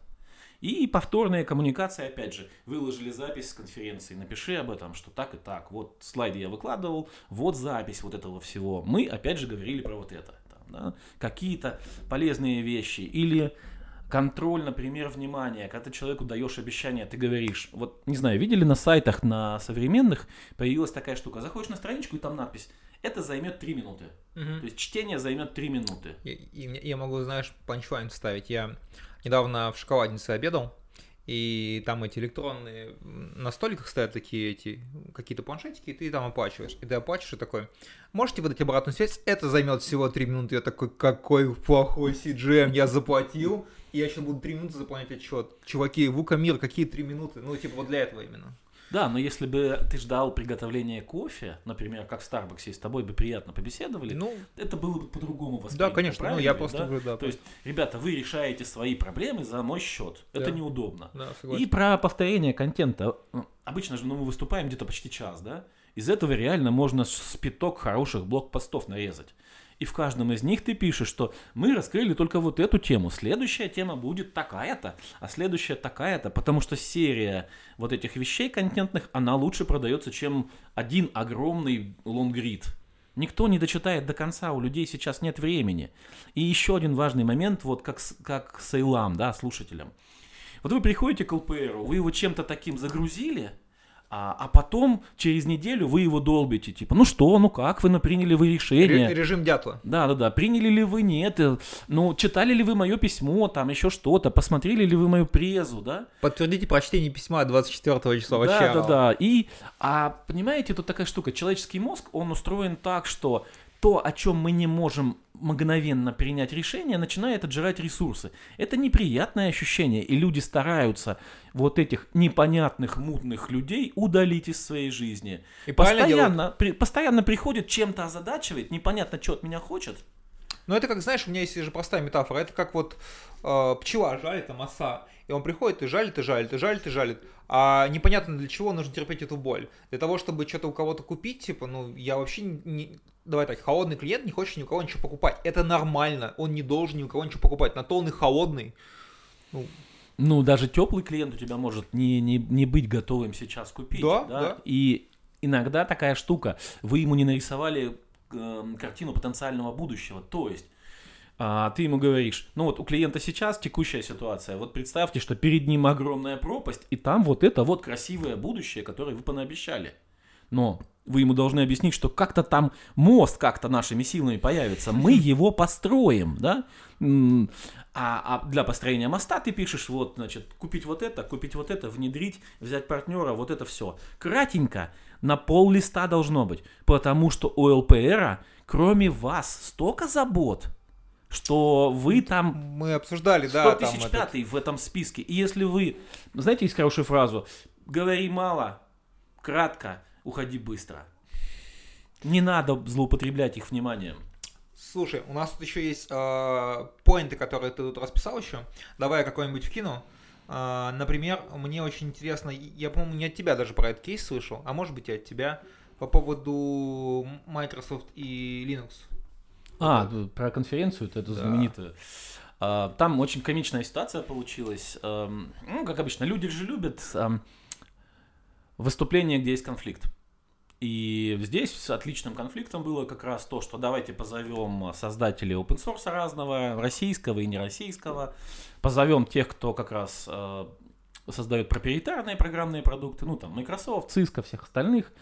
И повторная коммуникация, опять же, выложили запись с конференции, напиши об этом, что так и так. Вот слайды я выкладывал, вот запись вот этого всего. Мы, опять же, говорили про вот это. Да? Какие-то полезные вещи. Или контроль, например, внимания. Когда ты человеку даешь обещание, ты говоришь, вот, не знаю, видели на сайтах, на современных, появилась такая штука. Заходишь на страничку, и там надпись, это займет 3 минуты. Мгм. То есть чтение займет 3 минуты. И, я могу, знаешь, панчлайн вставить. Я недавно в шоколаднице обедал, и там эти электронные на столиках стоят такие эти какие-то планшетики, и ты там оплачиваешь. И ты оплачиваешь и такой, можете выдать обратную связь? Это займет всего 3 минуты. Я такой, какой плохой CGM, я заплатил, и я еще буду 3 минуты заполнять отчет. Чуваки, Вукамир, какие 3 минуты? Ну, типа, вот для этого именно. Да, но если бы ты ждал приготовления кофе, например, как в Старбаксе, и с тобой бы приятно побеседовали, Ну, это было бы по-другому воспринято. да, конечно, ну, я просто да? говорю, да. То есть, ребята, вы решаете свои проблемы за мой счет. Это Да. неудобно. да, И согласен. про повторение контента. Обычно же ну, мы выступаем где-то почти час, да? Из этого реально можно спиток хороших блокпостов нарезать. И в каждом из них ты пишешь, что мы раскрыли только вот эту тему. Следующая тема будет такая-то, а следующая такая-то. Потому что серия вот этих вещей контентных, она лучше продается, чем один огромный лонгрид. Никто не дочитает до конца, у людей сейчас нет времени. И еще один важный момент, вот как, как сейлам, да, слушателям. Вот вы приходите к ЛПРу, вы его чем-то таким загрузили, а, а потом через неделю вы его долбите. Типа, ну что, ну как, вы ну, приняли вы решение? Ре- Режим дятла. Да, да, да. Приняли ли вы нет? э, Ну, читали ли вы мое письмо, там еще что-то, посмотрели ли вы мою презу, да? Подтвердите прочтение письма 24 числа. Вообще, Да, да, да. И, а понимаете, тут такая штука. Человеческий мозг, он устроен так, что то, о чем мы не можем мгновенно принять решение, начинает отжирать ресурсы. Это неприятное ощущение, и люди стараются вот этих непонятных, мутных людей удалить из своей жизни. И. Постоянно, при- постоянно приходит, чем-то озадачивает, непонятно, что от меня хочет. Ну, это как, знаешь, у меня есть же простая метафора. Это как вот э, пчела жалит, там оса. И он приходит и жалит, и жалит, и жалит, и жалит. А непонятно для чего нужно терпеть эту боль. Для того, чтобы что-то у кого-то купить, типа, ну, я вообще не... Давай так, холодный клиент не хочет ни у кого ничего покупать. Это нормально. Он не должен ни у кого ничего покупать. На то он и холодный. Ну, Ну, даже теплый клиент у тебя может не, не, не быть готовым сейчас купить. Да, да. И иногда такая штука, вы ему не нарисовали эм, картину потенциального будущего. То есть, а ты ему говоришь, ну вот у клиента сейчас текущая ситуация, вот представьте, что перед ним огромная пропасть, и там вот это вот красивое будущее, которое вы понаобещали. Но вы ему должны объяснить, что как-то там мост как-то нашими силами появится, мы его построим, да? А, а для построения моста ты пишешь, вот, значит, купить вот это, купить вот это, внедрить, взять партнера, вот это все. Кратенько, на пол листа должно быть, потому что у ЛПРа, кроме вас, столько забот, что вы там... Мы обсуждали, да. 100 тысяч пятый этот... в этом списке. И если вы... Знаете, есть хорошую фразу. Говори мало, кратко, уходи быстро. Не надо злоупотреблять их вниманием. Слушай, у нас тут еще есть э, поинты, которые ты тут расписал еще. Давай я какой-нибудь вкину. Э, например, мне очень интересно, я, по-моему, не от тебя даже про этот кейс слышал, а может быть и от тебя, по поводу Microsoft и Linux. А, вот. про конференцию, это да. знаменитую. А, там очень комичная ситуация получилась. Ну, как обычно, люди же любят выступления, где есть конфликт. И здесь с отличным конфликтом было как раз то, что давайте позовем создателей open source разного, российского и нероссийского, позовем тех, кто как раз э, создает проприетарные программные продукты, ну там Microsoft, Cisco, всех остальных,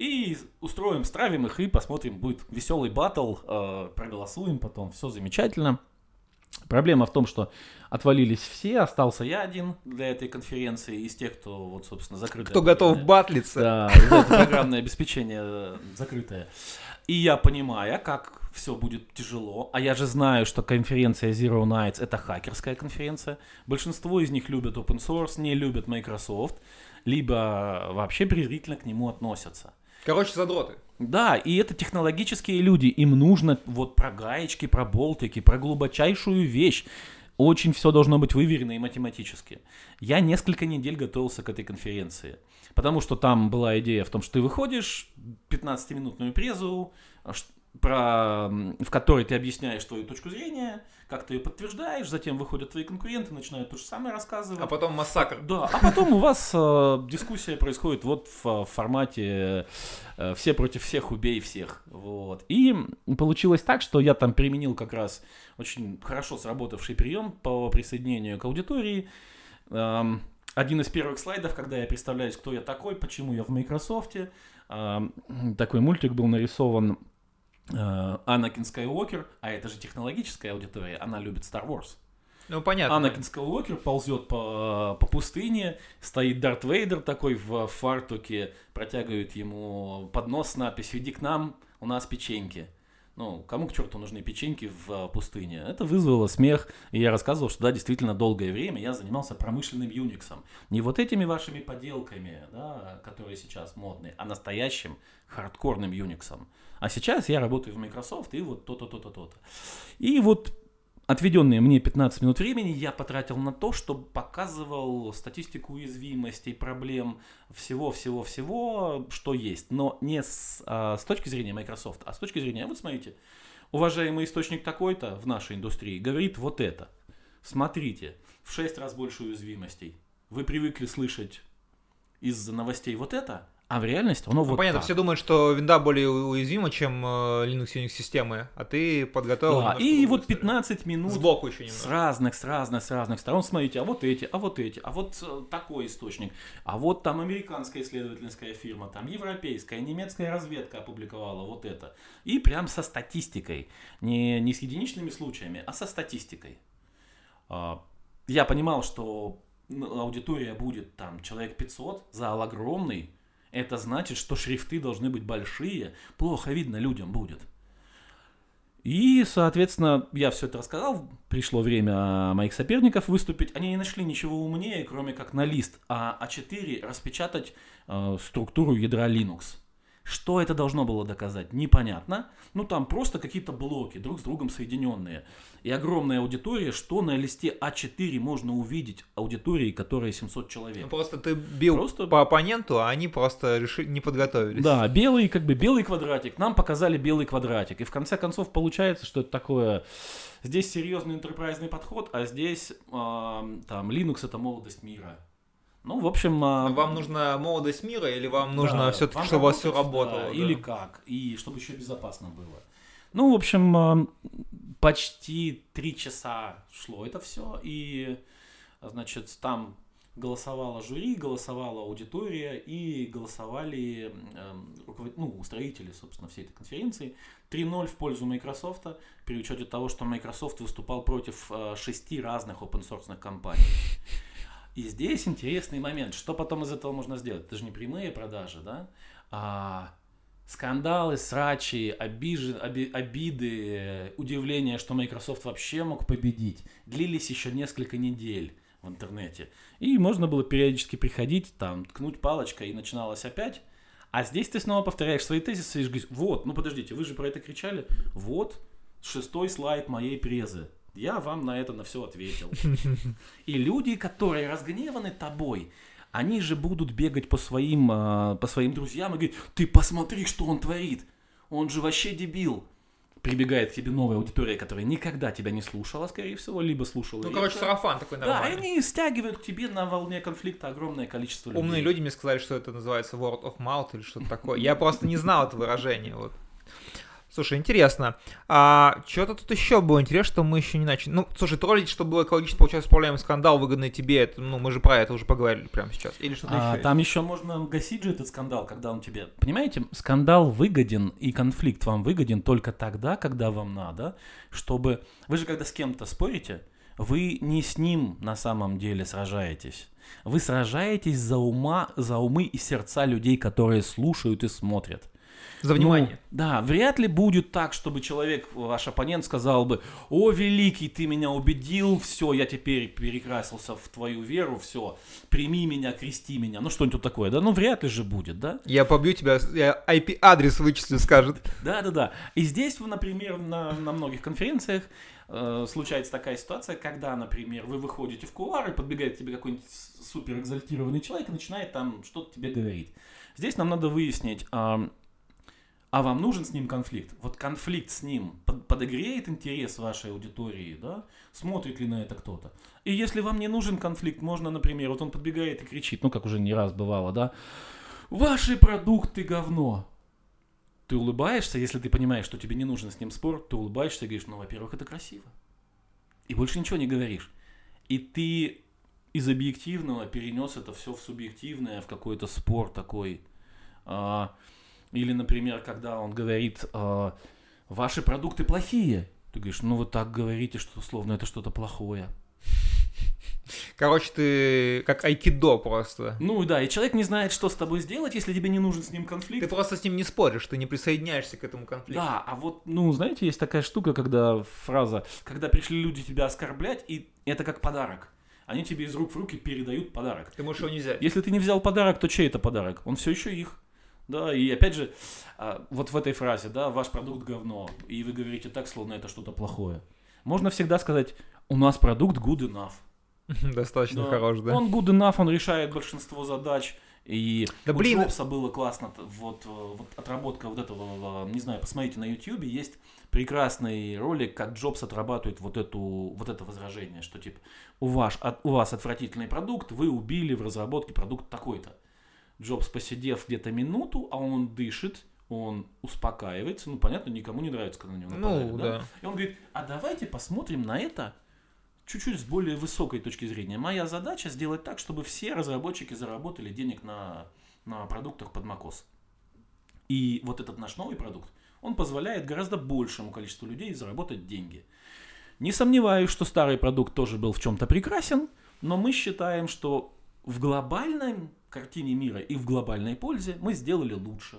и устроим, стравим их и посмотрим, будет веселый батл, э, проголосуем потом, все замечательно. Проблема в том, что отвалились все, остался я один для этой конференции из тех, кто, вот, собственно, закрытый. Кто готов батлиться. Да, программное обеспечение э, закрытое. И я понимаю, как все будет тяжело, а я же знаю, что конференция Zero Nights это хакерская конференция. Большинство из них любят open source, не любят Microsoft, либо вообще презрительно к нему относятся. Короче, задроты. Да, и это технологические люди, им нужно вот про гаечки, про болтики, про глубочайшую вещь. Очень все должно быть выверено и математически. Я несколько недель готовился к этой конференции. Потому что там была идея в том, что ты выходишь, 15-минутную презу, про, в которой ты объясняешь твою точку зрения, как ты ее подтверждаешь, затем выходят твои конкуренты, начинают то же самое рассказывать. А потом массакр. Да, а потом у вас э, дискуссия происходит вот в, в формате э, все против всех, убей всех. Вот. И получилось так, что я там применил как раз очень хорошо сработавший прием по присоединению к аудитории. Эм, один из первых слайдов, когда я представляюсь, кто я такой, почему я в Microsoft. Эм, такой мультик был нарисован Э, Анакин Скайуокер, а это же технологическая аудитория, она любит Star Wars. Ну, понятно. Анакин Скайуокер ползет по, по пустыне, стоит Дарт Вейдер такой в фартуке, протягивает ему поднос с надписью «Иди к нам, у нас печеньки». Ну, кому к черту нужны печеньки в пустыне? Это вызвало смех, и я рассказывал, что да, действительно долгое время я занимался промышленным Unix. Не вот этими вашими поделками, да, которые сейчас модные, а настоящим хардкорным Unix. А сейчас я работаю в Microsoft, и вот то-то, то-то, то-то. И вот отведенные мне 15 минут времени я потратил на то, чтобы показывал статистику уязвимостей, проблем, всего-всего-всего, что есть. Но не с, а, с точки зрения Microsoft, а с точки зрения, вот смотрите, уважаемый источник такой-то в нашей индустрии говорит вот это. Смотрите, в 6 раз больше уязвимостей. Вы привыкли слышать из новостей вот это, а в реальности оно ну, вот Понятно, так. все думают, что винда более уязвима, чем э, Linux Unix системы, а ты подготовил... Да, и вот 15 минут Сбоку еще немного. с разных, с разных, с разных сторон. Смотрите, а вот эти, а вот эти, а вот э, такой источник, а вот там американская исследовательская фирма, там европейская, немецкая разведка опубликовала вот это. И прям со статистикой. Не, не с единичными случаями, а со статистикой. А, я понимал, что аудитория будет там человек 500, зал огромный, это значит, что шрифты должны быть большие, плохо видно людям будет. И, соответственно, я все это рассказал, пришло время моих соперников выступить. Они не нашли ничего умнее, кроме как на лист а А4 распечатать э, структуру ядра Linux. Что это должно было доказать, непонятно. Ну, там просто какие-то блоки, друг с другом соединенные. И огромная аудитория, что на листе А4 можно увидеть аудитории, которая 700 человек. Ну, просто ты бил просто... по оппоненту, а они просто решили, не подготовились. Да, белый, как бы белый квадратик. Нам показали белый квадратик. И в конце концов получается, что это такое... Здесь серьезный интерпрайзный подход, а здесь э, там Linux это молодость мира. Ну, в общем... А... Вам нужна молодость мира или вам нужно да, все-таки, чтобы у вас все работало? Да, да. Или как, и чтобы еще безопасно было. Ну, в общем, а, почти три часа шло это все, и, значит, там голосовала жюри, голосовала аудитория и голосовали э, руковод... ну, устроители, собственно, всей этой конференции. 3-0 в пользу Microsoft, при учете того, что Microsoft выступал против э, шести разных open-source компаний. И здесь интересный момент, что потом из этого можно сделать? Это же не прямые продажи, да? А скандалы, срачи, обижи, оби, обиды, удивление, что Microsoft вообще мог победить, длились еще несколько недель в интернете. И можно было периодически приходить, там, ткнуть палочкой, и начиналось опять. А здесь ты снова повторяешь свои тезисы и говоришь, вот, ну подождите, вы же про это кричали, вот, шестой слайд моей презы. Я вам на это на все ответил. И люди, которые разгневаны тобой, они же будут бегать по своим, а, по своим друзьям и говорить, ты посмотри, что он творит. Он же вообще дебил прибегает к тебе новая аудитория, которая никогда тебя не слушала, скорее всего, либо слушала. Ну, короче, сарафан такой нормальный. Да, они стягивают к тебе на волне конфликта огромное количество людей. Умные люди мне сказали, что это называется word of mouth или что-то такое. Я просто не знал это выражение. Вот. Слушай, интересно. А что-то тут еще было интересно, что мы еще не начали. Ну, слушай, троллить, чтобы было экологически получается управляемый скандал, выгодный тебе, это, ну, мы же про это уже поговорили прямо сейчас. Или что-то а, еще. Там еще можно гасить же этот скандал, когда он тебе... Понимаете, скандал выгоден и конфликт вам выгоден только тогда, когда вам надо, чтобы... Вы же когда с кем-то спорите, вы не с ним на самом деле сражаетесь. Вы сражаетесь за ума, за умы и сердца людей, которые слушают и смотрят. За внимание. Ну, да, вряд ли будет так, чтобы человек, ваш оппонент, сказал бы, о, великий, ты меня убедил, все, я теперь перекрасился в твою веру, все, прими меня, крести меня, ну что-нибудь такое, да, ну вряд ли же будет, да? Я побью тебя, я IP-адрес вычислю, скажет. Да-да-да, и здесь, например, на, на многих конференциях э, случается такая ситуация, когда, например, вы выходите в кулуар и подбегает к тебе какой-нибудь супер экзальтированный человек и начинает там что-то тебе говорить. Здесь нам надо выяснить, э, а вам нужен с ним конфликт? Вот конфликт с ним подогреет интерес вашей аудитории, да? Смотрит ли на это кто-то? И если вам не нужен конфликт, можно, например, вот он подбегает и кричит, ну, как уже не раз бывало, да? Ваши продукты говно. Ты улыбаешься, если ты понимаешь, что тебе не нужен с ним спор, ты улыбаешься и говоришь, ну, во-первых, это красиво. И больше ничего не говоришь. И ты из объективного перенес это все в субъективное, в какой-то спор такой. А, или, например, когда он говорит, э, ваши продукты плохие. Ты говоришь, ну вы так говорите, что словно это что-то плохое. Короче, ты как айкидо просто. Ну да, и человек не знает, что с тобой сделать, если тебе не нужен с ним конфликт. Ты просто с ним не споришь, ты не присоединяешься к этому конфликту. Да, а вот, ну, знаете, есть такая штука, когда фраза, когда пришли люди тебя оскорблять, и это как подарок. Они тебе из рук в руки передают подарок. Ты можешь его не взять. Если ты не взял подарок, то чей это подарок? Он все еще их. Да, и опять же, а, вот в этой фразе, да, ваш продукт говно, и вы говорите так, словно это что-то плохое. Можно всегда сказать, у нас продукт good enough. Достаточно да. хорош, да. Он good enough, он решает большинство задач. И да, у блин. Джобса было классно, вот, вот отработка вот этого, не знаю, посмотрите на YouTube, есть прекрасный ролик, как Джобс отрабатывает вот, эту, вот это возражение, что типа у, ваш, у вас отвратительный продукт, вы убили в разработке продукт такой-то. Джобс, посидев где-то минуту, а он дышит, он успокаивается. Ну, понятно, никому не нравится, когда на него нападают. Ну, да? да. И он говорит, а давайте посмотрим на это чуть-чуть с более высокой точки зрения. Моя задача сделать так, чтобы все разработчики заработали денег на, на продуктах под macOS. И вот этот наш новый продукт, он позволяет гораздо большему количеству людей заработать деньги. Не сомневаюсь, что старый продукт тоже был в чем-то прекрасен, но мы считаем, что в глобальном картине мира и в глобальной пользе мы сделали лучше.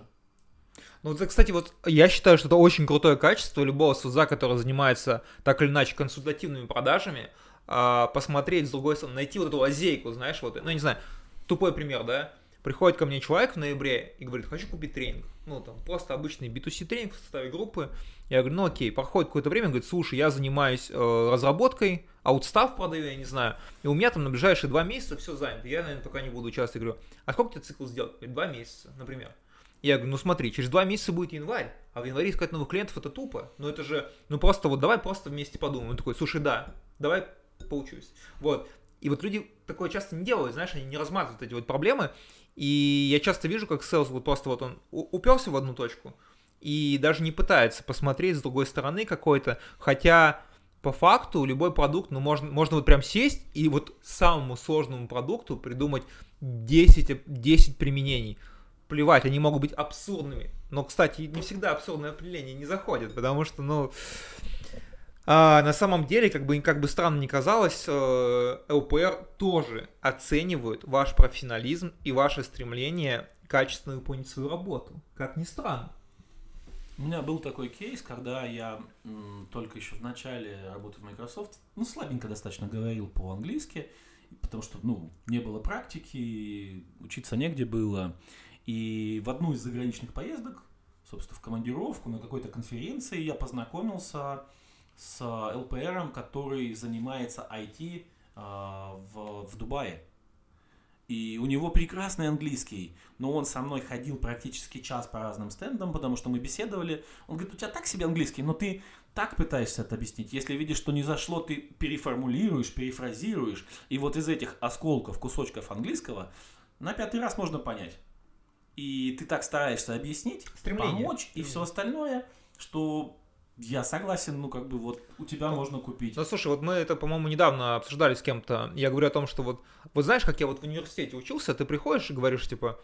Ну, это, кстати, вот я считаю, что это очень крутое качество любого СУЗа, который занимается так или иначе консультативными продажами, а, посмотреть с другой стороны, найти вот эту лазейку, знаешь, вот, ну, не знаю, тупой пример, да, приходит ко мне человек в ноябре и говорит, хочу купить тренинг, ну, там, просто обычный B2C тренинг в составе группы, я говорю, ну, окей, проходит какое-то время, говорит, слушай, я занимаюсь э, разработкой, аутстав продаю, я не знаю, и у меня там на ближайшие два месяца все занято, я, наверное, пока не буду участвовать. Я говорю, а сколько тебе цикл сделать? Говорит, два месяца, например. Я говорю, ну смотри, через два месяца будет январь, а в январе искать новых клиентов это тупо. Ну это же, ну просто вот давай просто вместе подумаем. Он такой, слушай, да, давай поучусь. Вот. И вот люди такое часто не делают, знаешь, они не размазывают эти вот проблемы. И я часто вижу, как селс вот просто вот он уперся в одну точку, и даже не пытается посмотреть с другой стороны какой-то, хотя по факту любой продукт, ну, можно, можно вот прям сесть и вот самому сложному продукту придумать 10, 10 применений. Плевать, они могут быть абсурдными. Но, кстати, не всегда абсурдные определения не заходят, потому что, ну, а, на самом деле, как бы, как бы странно ни казалось, э, ЛПР тоже оценивают ваш профессионализм и ваше стремление качественно выполнить свою работу. Как ни странно. У меня был такой кейс, когда я м, только еще в начале работы в Microsoft, ну, слабенько достаточно говорил по-английски, потому что, ну, не было практики, учиться негде было. И в одну из заграничных поездок, собственно, в командировку на какой-то конференции я познакомился ЛПРом, который занимается IT э, в, в Дубае. И у него прекрасный английский, но он со мной ходил практически час по разным стендам, потому что мы беседовали. Он говорит, у тебя так себе английский, но ты так пытаешься это объяснить. Если видишь, что не зашло, ты переформулируешь, перефразируешь. И вот из этих осколков, кусочков английского на пятый раз можно понять. И ты так стараешься объяснить, Стремление. помочь и все остальное, что я согласен, ну как бы вот у тебя ну, можно купить. Ну слушай, вот мы это, по-моему, недавно обсуждали с кем-то. Я говорю о том, что вот, вот знаешь, как я вот в университете учился, ты приходишь и говоришь, типа,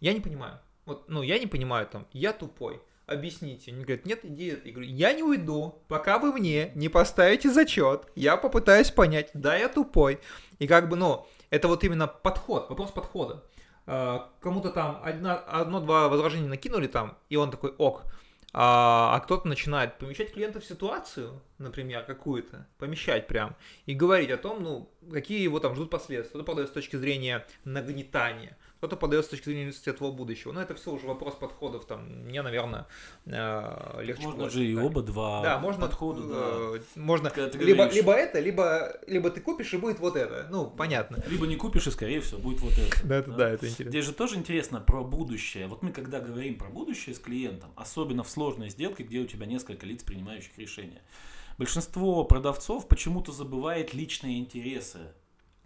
я не понимаю. Вот, ну, я не понимаю там, я тупой. Объясните. Они говорят, нет, иди. Я говорю, я не уйду, пока вы мне не поставите зачет. Я попытаюсь понять, да, я тупой. И как бы, ну, это вот именно подход, вопрос подхода. А, кому-то там одно-два возражения накинули там, и он такой, ок а, а кто-то начинает помещать клиента в ситуацию, например, какую-то, помещать прям, и говорить о том, ну, какие его там ждут последствия. Кто-то с точки зрения нагнетания, кто-то подает с точки зрения светлого будущего. Но это все уже вопрос подходов, там, мне, наверное, э, легче. Можно же и оба два да, можно, подхода, да. Можно либо, либо это, либо, либо ты купишь и будет вот это. Ну, понятно. Либо не купишь и, скорее всего, будет вот это. Да, это, да, это интересно. Здесь же тоже интересно про будущее. Вот мы, когда говорим про будущее с клиентом, особенно в сложной сделке, где у тебя несколько лиц, принимающих решения, большинство продавцов почему-то забывает личные интересы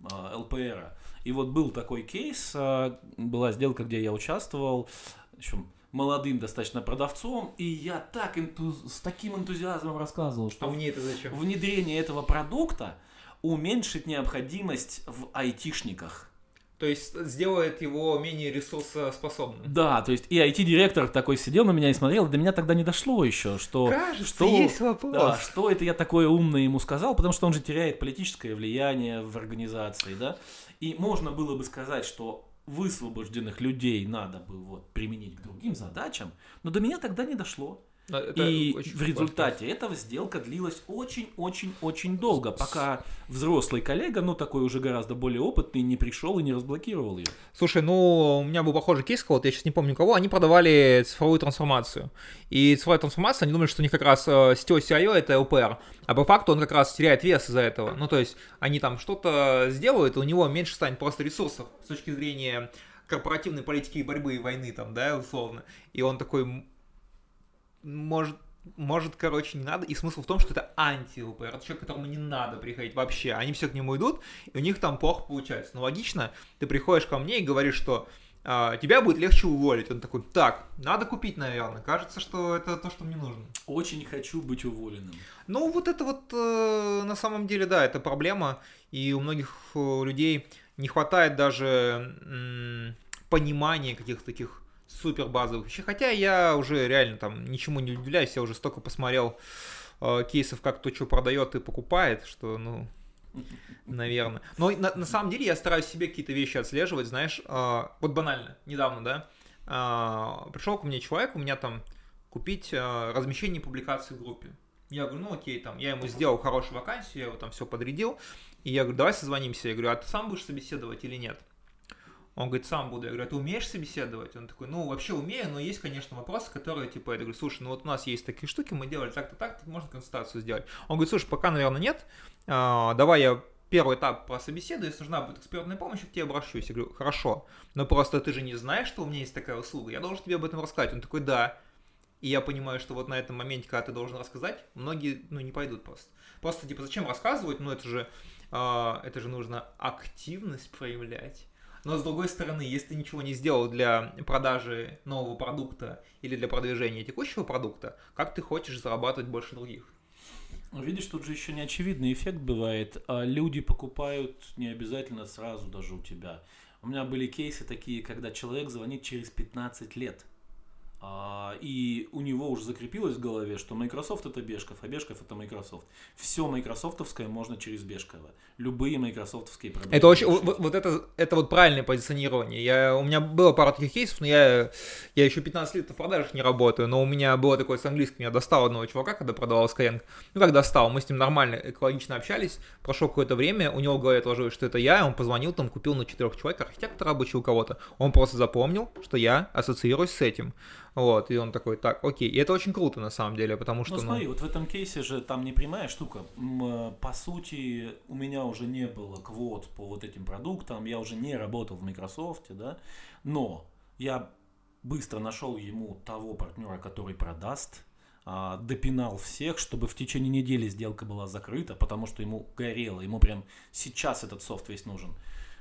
а, ЛПРа. И вот был такой кейс, а, была сделка, где я участвовал, общем, молодым достаточно продавцом, и я так энтуз... с таким энтузиазмом рассказывал, что а мне это зачем? внедрение этого продукта уменьшит необходимость в айтишниках. То есть сделает его менее ресурсоспособным. Да, то есть и IT-директор такой сидел на меня и смотрел, до меня тогда не дошло еще, что... Кажется, что, есть вопрос. Да, что это я такое умное ему сказал, потому что он же теряет политическое влияние в организации, да. И можно было бы сказать, что высвобожденных людей надо бы вот применить к другим задачам, но до меня тогда не дошло. Это и в результате важно. этого сделка длилась очень-очень-очень долго, пока взрослый коллега, ну такой уже гораздо более опытный, не пришел и не разблокировал ее. Слушай, ну у меня был похожий кейс, вот я сейчас не помню кого, они продавали цифровую трансформацию. И цифровая трансформация, они думали, что у них как раз э, CTO CIO это LPR, а по факту он как раз теряет вес из-за этого. Ну то есть они там что-то сделают, и у него меньше станет просто ресурсов с точки зрения корпоративной политики и борьбы и войны там, да, условно. И он такой, может, может, короче, не надо. И смысл в том, что это анти-ЛПР. Это человек, которому не надо приходить вообще. Они все к нему идут, и у них там плохо получается. Но логично, ты приходишь ко мне и говоришь, что а, тебя будет легче уволить. Он такой, так, надо купить, наверное. Кажется, что это то, что мне нужно. Очень хочу быть уволенным. Ну, вот это вот э, на самом деле, да, это проблема. И у многих э, людей не хватает даже м- понимания каких-то таких супер базовых вещей. Хотя я уже реально там ничему не удивляюсь, я уже столько посмотрел э, кейсов, как кто что продает и покупает, что, ну, наверное. Но на, на самом деле я стараюсь себе какие-то вещи отслеживать, знаешь, э, вот банально, недавно, да, э, пришел ко мне человек, у меня там купить э, размещение публикации в группе. Я говорю, ну окей, там, я ему сделал хорошую вакансию, я его там все подрядил, и я говорю, давай созвонимся. Я говорю, а ты сам будешь собеседовать или нет? Он говорит, сам буду. Я говорю, а ты умеешь собеседовать? Он такой, ну, вообще умею, но есть, конечно, вопросы, которые, типа, я говорю, слушай, ну вот у нас есть такие штуки, мы делали так-то, так-то, можно консультацию сделать. Он говорит, слушай, пока, наверное, нет, а, давай я первый этап по собеседую, если нужна будет экспертная помощь, я к тебе обращусь. Я говорю, хорошо, но просто ты же не знаешь, что у меня есть такая услуга, я должен тебе об этом рассказать. Он такой, да. И я понимаю, что вот на этом моменте, когда ты должен рассказать, многие, ну, не пойдут просто. Просто, типа, зачем рассказывать? Ну, это же, э, это же нужно активность проявлять Но с другой стороны, если ты ничего не сделал для продажи нового продукта или для продвижения текущего продукта, как ты хочешь зарабатывать больше других? Ну, видишь, тут же еще неочевидный эффект бывает. А люди покупают не обязательно сразу даже у тебя. У меня были кейсы такие, когда человек звонит через 15 лет – и у него уже закрепилось в голове, что Microsoft это Бешков, а Бешков это Microsoft. Все майкрософтовское можно через Бешкова. Любые майкрософтовские продукты. Это очень, вот, вот это, это вот правильное позиционирование. Я, у меня было пару таких кейсов, но я, я еще 15 лет в продажах не работаю, но у меня было такое с английским, я достал одного чувака, когда продавал Skyeng. Ну, как достал, мы с ним нормально, экологично общались, прошло какое-то время, у него в голове отложилось, что это я, он позвонил, там, купил на четырех человек, архитектора обучил кого-то. Он просто запомнил, что я ассоциируюсь с этим. Вот, и он такой, так, окей. И это очень круто, на самом деле, потому что... Ну, смотри, ну... вот в этом кейсе же там не прямая штука. Э, по сути, у меня уже не было квот по вот этим продуктам, я уже не работал в Microsoft, да, но я быстро нашел ему того партнера, который продаст, а, допинал всех, чтобы в течение недели сделка была закрыта, потому что ему горело, ему прям сейчас этот софт весь нужен.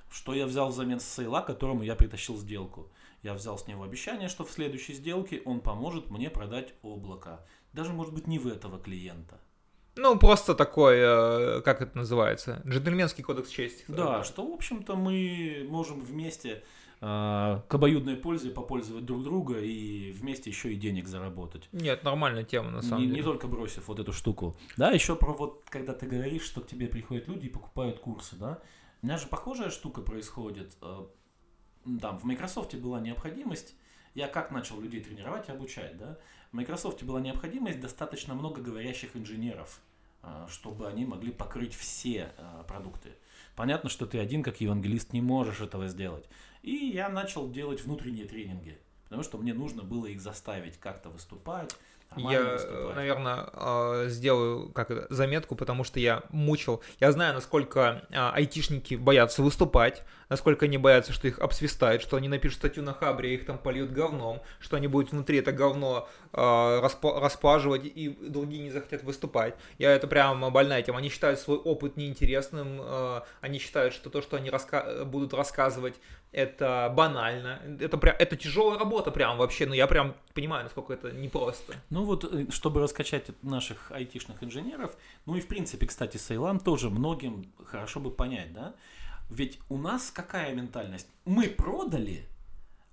Что я взял взамен сейла, которому я притащил сделку. Я взял с него обещание, что в следующей сделке он поможет мне продать облако. Даже, может быть, не в этого клиента. Ну, просто такой, э, как это называется, джентльменский кодекс чести. Да, что, в общем-то, мы можем вместе э, к обоюдной пользе попользовать друг друга и вместе еще и денег заработать. Нет, нормальная тема, на самом не, деле. Не только бросив вот эту штуку. Да, еще про вот, когда ты говоришь, что к тебе приходят люди и покупают курсы, да. У меня же похожая штука происходит. Там в Microsoft была необходимость, я как начал людей тренировать и обучать, да? В Microsoft была необходимость достаточно много говорящих инженеров, а, чтобы они могли покрыть все а, продукты. Понятно, что ты один, как евангелист, не можешь этого сделать. И я начал делать внутренние тренинги, потому что мне нужно было их заставить как-то выступать, я, наверное, а, сделаю как заметку, потому что я мучил. Я знаю, насколько а, айтишники боятся выступать, насколько они боятся, что их обсвистают, что они напишут статью на Хабре, их там польют говном, что они будут внутри это говно э, распаживать, и другие не захотят выступать. Я это прям больная тема. Они считают свой опыт неинтересным, э, они считают, что то, что они раска- будут рассказывать, это банально. Это, прям, это тяжелая работа прям вообще, но я прям понимаю, насколько это непросто. Ну вот, э, чтобы раскачать наших айтишных инженеров, ну и в принципе, кстати, Сейлан тоже многим хорошо бы понять, да, ведь у нас какая ментальность? Мы продали,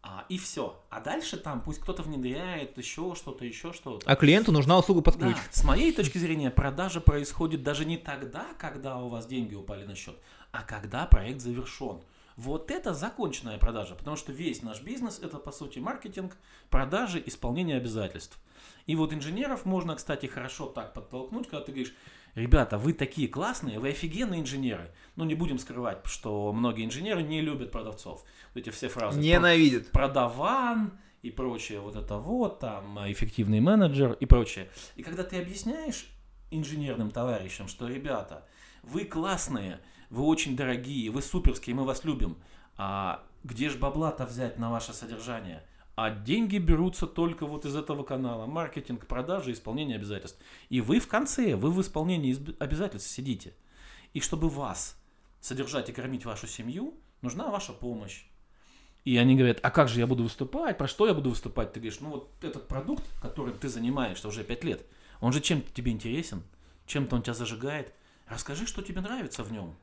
а, и все. А дальше там пусть кто-то внедряет еще что-то, еще что-то. А клиенту нужна услуга под ключ. Да. С моей точки зрения, продажа происходит даже не тогда, когда у вас деньги упали на счет, а когда проект завершен. Вот это законченная продажа, потому что весь наш бизнес это по сути маркетинг, продажи, исполнение обязательств. И вот инженеров можно, кстати, хорошо так подтолкнуть, когда ты говоришь, ребята, вы такие классные, вы офигенные инженеры. Ну, не будем скрывать, что многие инженеры не любят продавцов. Эти все фразы. Ненавидят. Продаван и прочее, вот это вот, там, эффективный менеджер и прочее. И когда ты объясняешь инженерным товарищам, что, ребята, вы классные, вы очень дорогие, вы суперские, мы вас любим, а где же бабла-то взять на ваше содержание? А деньги берутся только вот из этого канала. Маркетинг, продажи, исполнение обязательств. И вы в конце, вы в исполнении обязательств сидите. И чтобы вас содержать и кормить вашу семью, нужна ваша помощь. И они говорят, а как же я буду выступать, про что я буду выступать? Ты говоришь, ну вот этот продукт, которым ты занимаешься уже 5 лет, он же чем-то тебе интересен, чем-то он тебя зажигает. Расскажи, что тебе нравится в нем.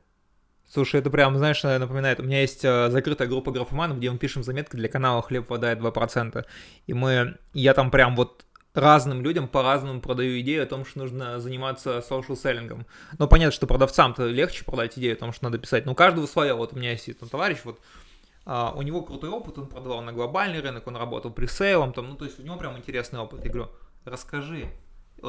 Слушай, это прям, знаешь, напоминает, у меня есть э, закрытая группа графоманов, где мы пишем заметки для канала «Хлеб, вода и 2%». И мы, я там прям вот разным людям по-разному продаю идею о том, что нужно заниматься social селлингом. Но понятно, что продавцам-то легче продать идею о том, что надо писать. Но у каждого свое. Вот у меня есть там товарищ, вот а, у него крутой опыт, он продавал на глобальный рынок, он работал пресейлом, там, ну, то есть у него прям интересный опыт. Я говорю, расскажи,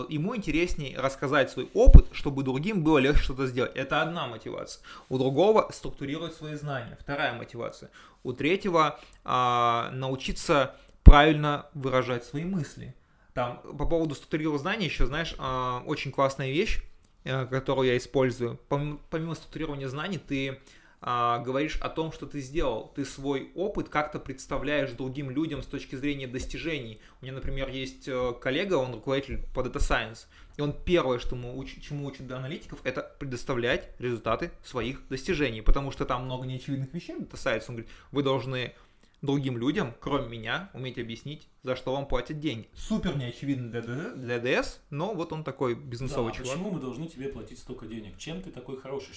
ему интереснее рассказать свой опыт, чтобы другим было легче что-то сделать. Это одна мотивация. У другого структурировать свои знания. Вторая мотивация. У третьего а, научиться правильно выражать свои мысли. Там по поводу структурирования знаний еще, знаешь, а, очень классная вещь, а, которую я использую. Помимо, помимо структурирования знаний, ты а, говоришь о том, что ты сделал. Ты свой опыт как-то представляешь другим людям с точки зрения достижений. У меня, например, есть э, коллега, он руководитель по Data Science, и он первое, что мы уч- чему учит аналитиков, это предоставлять результаты своих достижений, потому что там много неочевидных вещей в Data Science. Он говорит, вы должны другим людям, кроме меня, уметь объяснить, за что вам платят деньги. Супер неочевидно для, для ДС, но вот он такой бизнесовый Да, чувак. почему мы должны тебе платить столько денег? Чем ты такой хороший?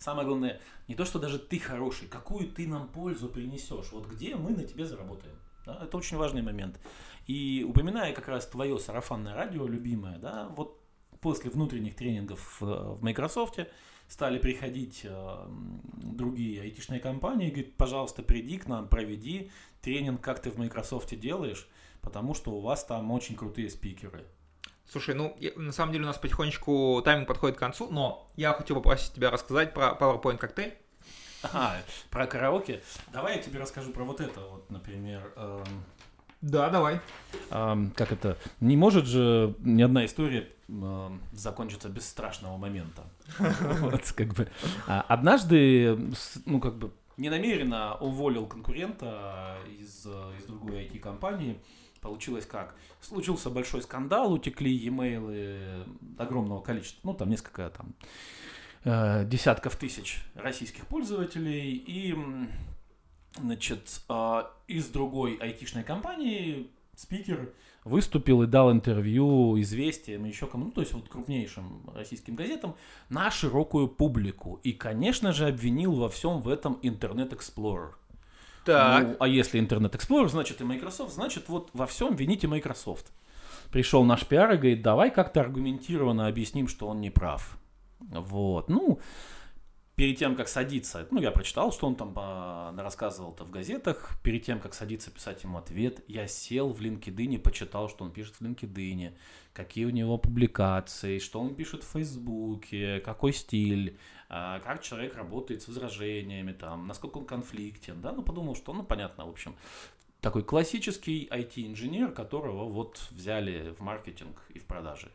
Самое главное, не то, что даже ты хороший, какую ты нам пользу принесешь. Вот где мы на тебе заработаем. Да, это очень важный момент. И упоминая как раз твое сарафанное радио, любимое, да, вот после внутренних тренингов в Microsoft стали приходить э, другие айтишные компании и говорят, пожалуйста, приди к нам, проведи тренинг, как ты в Microsoft делаешь, потому что у вас там очень крутые спикеры. Слушай, ну, я- на самом деле у нас потихонечку тайминг подходит к концу, но я хотел попросить тебя рассказать про PowerPoint коктейль. Ага, про караоке. Давай я тебе расскажу про вот это вот, например. эм, Да, давай. эм, как это? Не может же ни одна история эм, закончиться без страшного момента. Вот, как бы. А, Однажды, ну, как бы, ненамеренно уволил конкурента из, э, из другой IT-компании. Получилось как? Случился большой скандал, утекли e-mail огромного количества, ну, там несколько там э, десятков тысяч российских пользователей, и, значит, э, из другой айтишной компании спикер выступил и дал интервью известиям, еще кому, ну, то есть вот крупнейшим российским газетам, на широкую публику. И, конечно же, обвинил во всем в этом Internet Explorer. Так. Ну, а если Internet Explorer, значит и Microsoft, значит вот во всем вините Microsoft. Пришел наш пиар и говорит, давай как-то аргументированно объясним, что он не прав. Вот, ну, перед тем, как садиться, ну, я прочитал, что он там а, рассказывал-то в газетах, перед тем, как садиться писать ему ответ, я сел в LinkedIn почитал, что он пишет в LinkedIn, какие у него публикации, что он пишет в Фейсбуке, какой стиль, а, как человек работает с возражениями, там, насколько он конфликтен, да, ну, подумал, что, ну, понятно, в общем, такой классический IT-инженер, которого вот взяли в маркетинг и в продажи.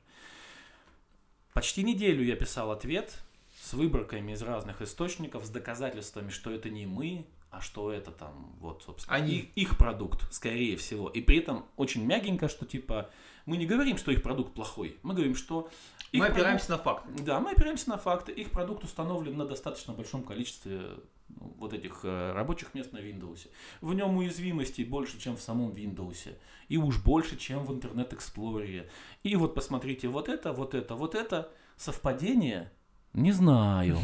Почти неделю я писал ответ с выборками из разных источников, с доказательствами, что это не мы, а что это там, вот, собственно, Они. их, их продукт, скорее всего. И при этом очень мягенько, что типа мы не говорим, что их продукт плохой, мы говорим, что их Мы продукт- опираемся на факты. да, мы опираемся на факты. Их продукт установлен на достаточно большом количестве ну, вот этих э, рабочих мест на Windows. В нем уязвимостей больше, чем в самом Windows. И уж больше, чем в Internet Explorer. И вот посмотрите, вот это, вот это, вот это. Совпадение? Не знаю.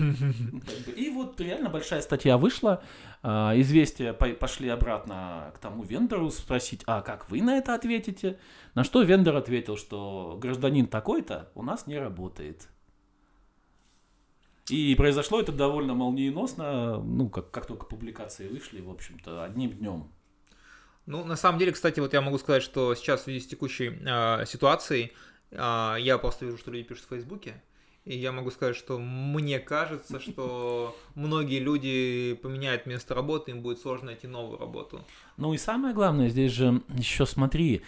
И вот реально большая статья вышла. а, Известия по- пошли обратно к тому вендору спросить, а как вы на это ответите? На что вендор ответил, что гражданин такой-то у нас не работает. И произошло это довольно молниеносно, ну, как, как только публикации вышли, в общем-то, одним днем. Ну, на самом деле, кстати, вот я могу сказать, что сейчас в связи с текущей а, ситуацией а, я просто вижу, что люди пишут в Фейсбуке, и я могу сказать, что мне кажется, что многие люди поменяют место работы, им будет сложно найти новую работу. Ну и самое главное, здесь же еще смотри,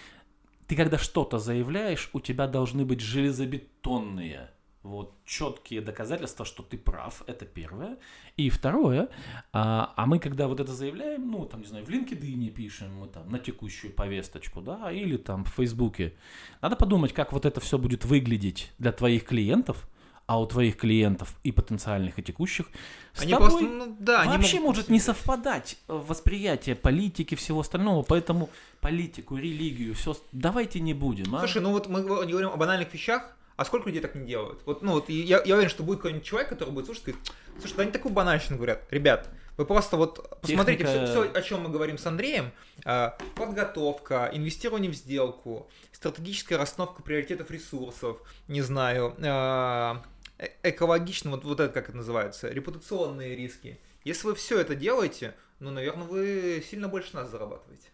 ты когда что-то заявляешь, у тебя должны быть железобетонные вот четкие доказательства, что ты прав, это первое. И второе, а, а мы когда вот это заявляем, ну там, не знаю, в LinkedIn пишем, мы там на текущую повесточку, да, или там в Фейсбуке, надо подумать, как вот это все будет выглядеть для твоих клиентов, а у твоих клиентов и потенциальных, и текущих с Они тобой просто, ну да, вообще могут может не совпадать э, восприятие политики, всего остального, поэтому политику, религию, все, давайте не будем, а? Слушай, ну вот мы говор- говорим о банальных вещах, а сколько людей так не делают? Вот, ну вот я, я уверен, что будет какой-нибудь человек, который будет слушать, и говорит, слушай, да они такую банальщину говорят. Ребят, вы просто вот посмотрите Техника- все, о чем мы говорим с Андреем. А, Подготовка, инвестирование в сделку, стратегическая расстановка приоритетов ресурсов, не знаю, а, э- экологично, вот, вот это как это называется, репутационные риски. Если вы все это делаете, ну, наверное, вы сильно больше нас зарабатываете.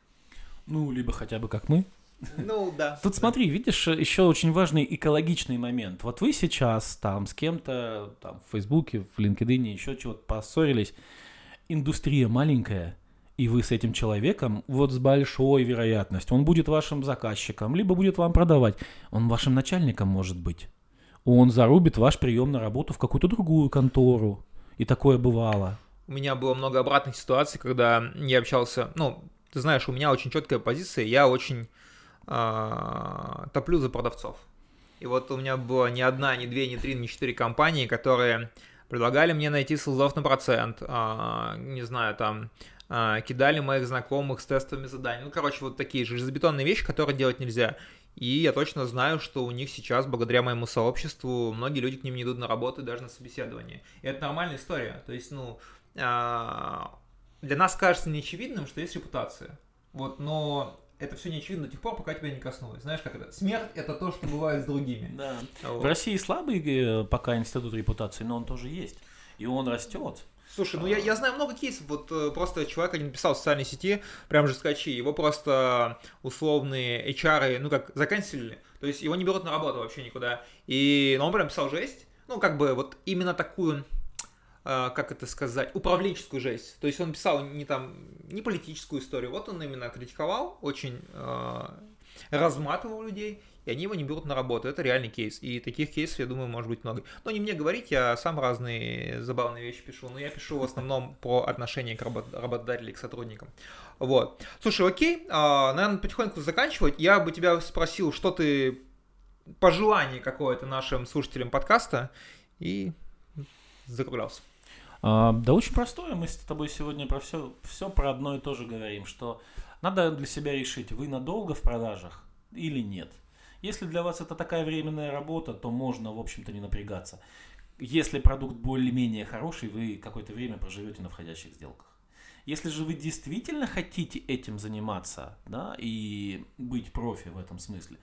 Ну, либо хотя бы как мы. Ну, да. Тут смотри, видишь, еще очень важный экологичный момент. Вот вы сейчас там с кем-то там в Фейсбуке, в LinkedIn, еще чего-то поссорились. Индустрия маленькая, и вы с этим человеком вот с большой вероятностью, он будет вашим заказчиком, либо будет вам продавать, он вашим начальником может быть. Он зарубит ваш прием на работу в какую-то другую контору. И такое бывало. у меня было много обратных ситуаций, когда я общался, ну, ты знаешь, у меня очень четкая позиция, я очень э, топлю за продавцов. И вот у меня было ни одна, ни две, ни три, ни четыре компании, которые предлагали мне найти селзов на процент, э, не знаю, там, э, кидали моих знакомых с тестовыми заданиями. Ну, короче, вот такие железобетонные вещи, которые делать нельзя. И я точно знаю, что у них сейчас, благодаря моему сообществу, многие люди к ним не идут на работу, даже на собеседование. И это нормальная история. То есть, ну, а, для нас кажется неочевидным, что есть репутация. Вот, но это все не очевидно до тех пор, пока тебя не коснулось. Знаешь, как это? Смерть это то, что бывает с другими. Да. Вот. В России слабый э, пока институт репутации, но он тоже есть. И он растет. Слушай, ну я, я знаю много кейсов, вот э, просто человек один написал в социальной сети, прям же скачи, его просто условные HR, ну как, заканчивали, то есть его не берут на работу вообще никуда, и ну, он прям писал жесть, ну как бы вот именно такую, э, как это сказать, управленческую жесть, то есть он писал не там, не политическую историю, вот он именно критиковал, очень э, разматывал людей, и они его не берут на работу. Это реальный кейс. И таких кейсов, я думаю, может быть много. Но не мне говорить, я сам разные забавные вещи пишу, но я пишу в основном про отношение к работ- работодателей, к сотрудникам. Вот. Слушай, окей, а, наверное, потихоньку заканчивать. Я бы тебя спросил, что ты пожелание какое-то нашим слушателям подкаста, и закруглялся. А, да очень простое. Мы с тобой сегодня про все, все про одно и то же говорим, что надо для себя решить, вы надолго в продажах или нет. Если для вас это такая временная работа, то можно, в общем-то, не напрягаться. Если продукт более-менее хороший, вы какое-то время проживете на входящих сделках. Если же вы действительно хотите этим заниматься, да, и быть профи в этом смысле,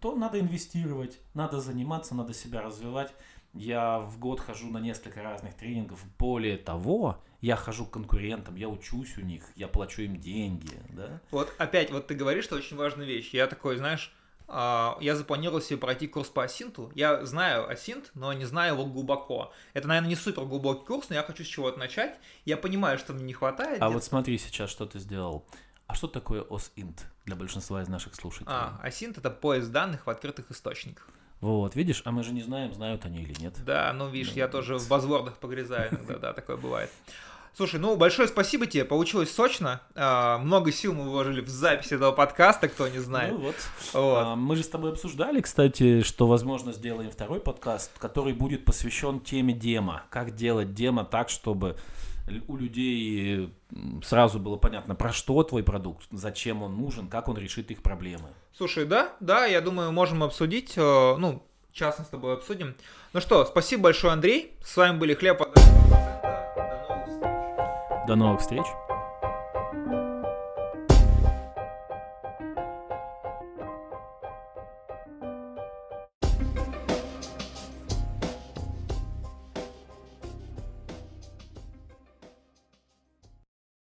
то надо инвестировать, надо заниматься, надо себя развивать. Я в год хожу на несколько разных тренингов. Более того, я хожу к конкурентам, я учусь у них, я плачу им деньги, да. Вот опять, вот ты говоришь, что очень важная вещь. Я такой, знаешь, я запланировал себе пройти курс по асинту. Я знаю асинт, но не знаю его глубоко. Это, наверное, не супер глубокий курс, но я хочу с чего-то начать. Я понимаю, что мне не хватает. А вот смотри сейчас, что ты сделал. А что такое OSINT для большинства из наших слушателей? А, асинт это поиск данных в открытых источниках. Вот, видишь, а мы же не знаем, знают они или нет. Да, ну видишь, да. я тоже в базвордах погрязаю иногда, да, такое бывает. Слушай, ну большое спасибо тебе, получилось сочно. А, много сил мы вложили в запись этого подкаста, кто не знает. Ну вот. вот. А, мы же с тобой обсуждали, кстати, что, возможно, сделаем второй подкаст, который будет посвящен теме демо. Как делать демо так, чтобы у людей сразу было понятно, про что твой продукт, зачем он нужен, как он решит их проблемы. Слушай, да, да, я думаю, можем обсудить, э, ну, частно с тобой обсудим. Ну что, спасибо большое, Андрей. С вами были Хлеб. До новых встреч!